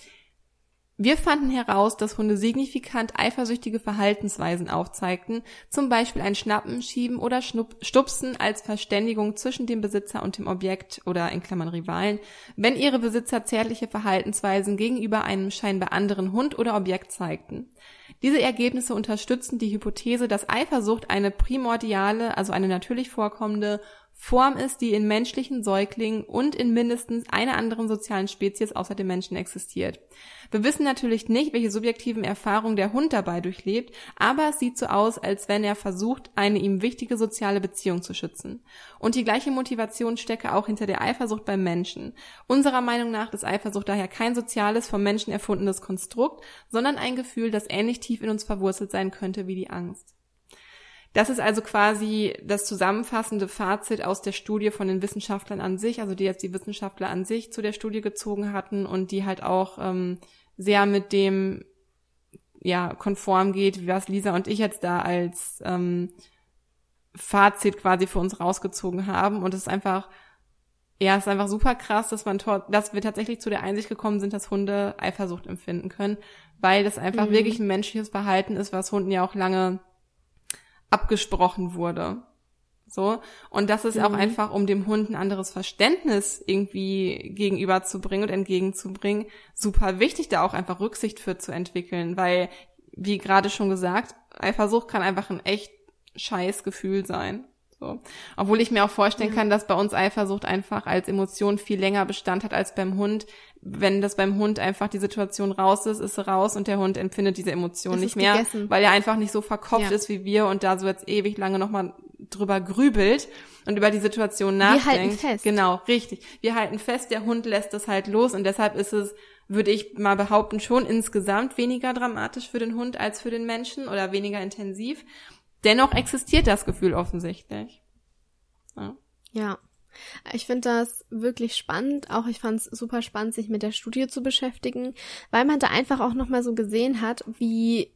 wir fanden heraus, dass Hunde signifikant eifersüchtige Verhaltensweisen aufzeigten, zum Beispiel ein Schnappen, Schieben oder Stupsen als Verständigung zwischen dem Besitzer und dem Objekt oder in Klammern Rivalen, wenn ihre Besitzer zärtliche Verhaltensweisen gegenüber einem scheinbar anderen Hund oder Objekt zeigten. Diese Ergebnisse unterstützen die Hypothese, dass Eifersucht eine primordiale, also eine natürlich vorkommende Form ist, die in menschlichen Säuglingen und in mindestens einer anderen sozialen Spezies außer dem Menschen existiert. Wir wissen natürlich nicht, welche subjektiven Erfahrungen der Hund dabei durchlebt, aber es sieht so aus, als wenn er versucht, eine ihm wichtige soziale Beziehung zu schützen. Und die gleiche Motivation stecke auch hinter der Eifersucht beim Menschen. Unserer Meinung nach ist Eifersucht daher kein soziales, vom Menschen erfundenes Konstrukt, sondern ein Gefühl, das ähnlich tief in uns verwurzelt sein könnte wie die Angst. Das ist also quasi das zusammenfassende Fazit aus der Studie von den Wissenschaftlern an sich, also die jetzt die Wissenschaftler an sich zu der Studie gezogen hatten und die halt auch ähm, sehr mit dem ja konform geht, was Lisa und ich jetzt da als ähm, Fazit quasi für uns rausgezogen haben. Und es ist einfach, ja, es ist einfach super krass, dass man, dass wir tatsächlich zu der Einsicht gekommen sind, dass Hunde Eifersucht empfinden können, weil das einfach mhm. wirklich ein menschliches Verhalten ist, was Hunden ja auch lange abgesprochen wurde. So. Und das ist mhm. auch einfach, um dem Hund ein anderes Verständnis irgendwie gegenüberzubringen und entgegenzubringen, super wichtig, da auch einfach Rücksicht für zu entwickeln, weil, wie gerade schon gesagt, Eifersucht kann einfach ein echt scheiß Gefühl sein. So. Obwohl ich mir auch vorstellen kann, dass bei uns Eifersucht einfach als Emotion viel länger Bestand hat als beim Hund. Wenn das beim Hund einfach die Situation raus ist, ist sie raus und der Hund empfindet diese Emotion es nicht mehr, gegessen. weil er einfach nicht so verkopft ja. ist wie wir und da so jetzt ewig lange nochmal drüber grübelt und über die Situation nachdenkt. Wir halten fest. Genau, richtig. Wir halten fest, der Hund lässt das halt los und deshalb ist es, würde ich mal behaupten, schon insgesamt weniger dramatisch für den Hund als für den Menschen oder weniger intensiv. Dennoch existiert das Gefühl offensichtlich. Ja. ja. Ich finde das wirklich spannend. Auch ich fand es super spannend, sich mit der Studie zu beschäftigen, weil man da einfach auch nochmal so gesehen hat, wie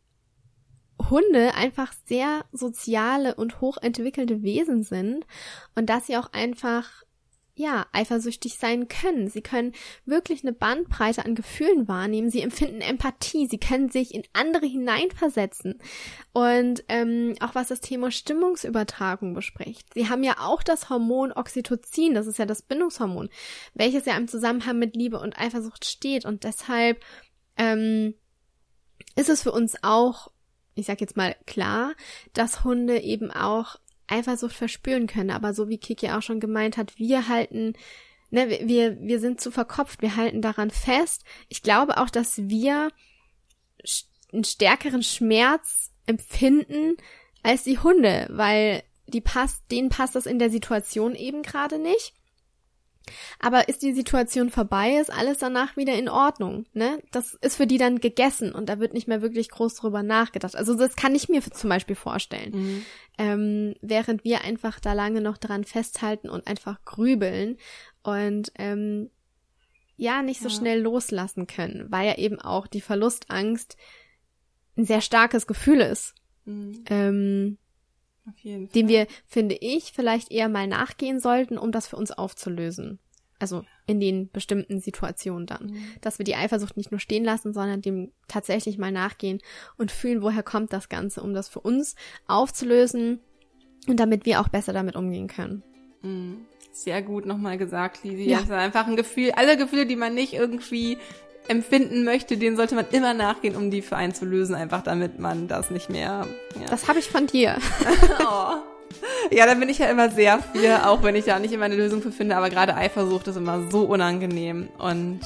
Hunde einfach sehr soziale und hochentwickelte Wesen sind und dass sie auch einfach ja, eifersüchtig sein können. Sie können wirklich eine Bandbreite an Gefühlen wahrnehmen. Sie empfinden Empathie. Sie können sich in andere hineinversetzen. Und ähm, auch was das Thema Stimmungsübertragung bespricht. Sie haben ja auch das Hormon Oxytocin, das ist ja das Bindungshormon, welches ja im Zusammenhang mit Liebe und Eifersucht steht. Und deshalb ähm, ist es für uns auch ich sag jetzt mal klar, dass Hunde eben auch Eifersucht verspüren können. Aber so wie Kiki auch schon gemeint hat, wir halten, ne, wir, wir sind zu verkopft, wir halten daran fest. Ich glaube auch, dass wir einen stärkeren Schmerz empfinden als die Hunde, weil die passt, denen passt das in der Situation eben gerade nicht. Aber ist die Situation vorbei, ist alles danach wieder in Ordnung, ne? Das ist für die dann gegessen und da wird nicht mehr wirklich groß drüber nachgedacht. Also das kann ich mir zum Beispiel vorstellen. Mhm. Ähm, während wir einfach da lange noch dran festhalten und einfach grübeln und ähm, ja, nicht so ja. schnell loslassen können, weil ja eben auch die Verlustangst ein sehr starkes Gefühl ist. Mhm. Ähm, dem wir, finde ich, vielleicht eher mal nachgehen sollten, um das für uns aufzulösen. Also in den bestimmten Situationen dann. Mhm. Dass wir die Eifersucht nicht nur stehen lassen, sondern dem tatsächlich mal nachgehen und fühlen, woher kommt das Ganze, um das für uns aufzulösen und damit wir auch besser damit umgehen können. Mhm. Sehr gut nochmal gesagt, Lisi. Ja. Das ist einfach ein Gefühl, alle Gefühle, die man nicht irgendwie empfinden möchte, den sollte man immer nachgehen, um die für einen zu lösen, einfach damit man das nicht mehr. Ja. Das habe ich von dir. oh. Ja, da bin ich ja immer sehr für, auch wenn ich da nicht immer eine Lösung für finde, aber gerade Eifersucht ist immer so unangenehm und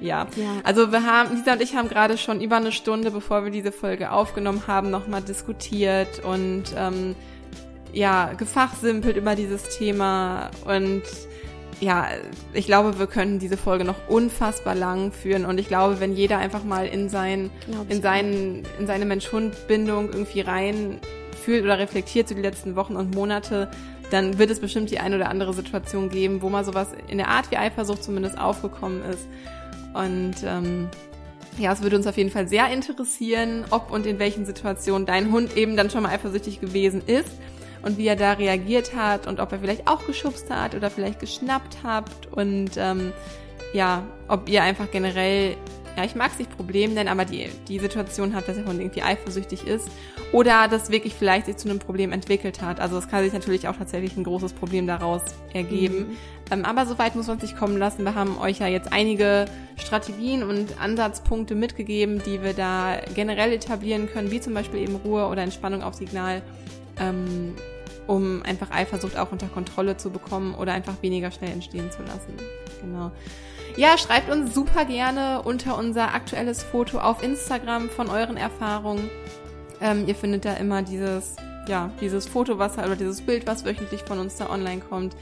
ja. ja. Also wir haben, Lisa und ich haben gerade schon über eine Stunde, bevor wir diese Folge aufgenommen haben, nochmal diskutiert und ähm, ja, gefachsimpelt über dieses Thema und ja, ich glaube, wir können diese Folge noch unfassbar lang führen. Und ich glaube, wenn jeder einfach mal in sein, in seinen, in seine Mensch-Hund-Bindung irgendwie rein fühlt oder reflektiert zu so die letzten Wochen und Monate, dann wird es bestimmt die eine oder andere Situation geben, wo mal sowas in der Art wie Eifersucht zumindest aufgekommen ist. Und ähm, ja, es würde uns auf jeden Fall sehr interessieren, ob und in welchen Situationen dein Hund eben dann schon mal eifersüchtig gewesen ist und wie er da reagiert hat und ob er vielleicht auch geschubst hat oder vielleicht geschnappt habt und ähm, ja, ob ihr einfach generell, ja, ich mag es nicht Problem nennen, aber die, die Situation hat, dass der Hund irgendwie eifersüchtig ist oder das wirklich vielleicht sich zu einem Problem entwickelt hat. Also es kann sich natürlich auch tatsächlich ein großes Problem daraus ergeben. Mhm. Ähm, aber soweit muss man sich kommen lassen. Wir haben euch ja jetzt einige Strategien und Ansatzpunkte mitgegeben, die wir da generell etablieren können, wie zum Beispiel eben Ruhe oder Entspannung auf Signal ähm, um einfach Eifersucht auch unter Kontrolle zu bekommen oder einfach weniger schnell entstehen zu lassen. Genau. Ja, schreibt uns super gerne unter unser aktuelles Foto auf Instagram von euren Erfahrungen. Ähm, ihr findet da immer dieses, ja, dieses Foto, was oder dieses Bild, was wöchentlich von uns da online kommt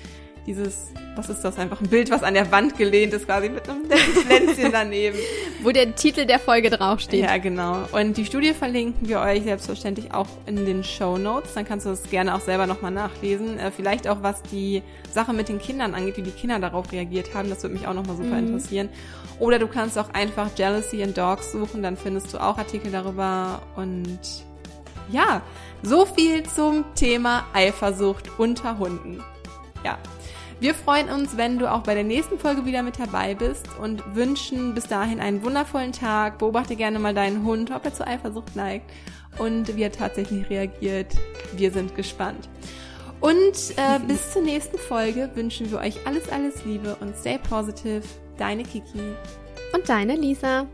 dieses, was ist das, einfach ein Bild, was an der Wand gelehnt ist, quasi mit einem Pflänzchen daneben. Wo der Titel der Folge draufsteht. Ja, genau. Und die Studie verlinken wir euch selbstverständlich auch in den Show Notes. Dann kannst du das gerne auch selber nochmal nachlesen. Äh, vielleicht auch, was die Sache mit den Kindern angeht, wie die Kinder darauf reagiert haben. Das würde mich auch nochmal super mhm. interessieren. Oder du kannst auch einfach Jealousy in Dogs suchen, dann findest du auch Artikel darüber. Und ja, so viel zum Thema Eifersucht unter Hunden. Ja, wir freuen uns, wenn du auch bei der nächsten Folge wieder mit dabei bist und wünschen bis dahin einen wundervollen Tag. Beobachte gerne mal deinen Hund, ob er zur Eifersucht neigt und wie er tatsächlich reagiert. Wir sind gespannt. Und äh, bis zur nächsten Folge wünschen wir euch alles, alles Liebe und stay positive. Deine Kiki. Und deine Lisa.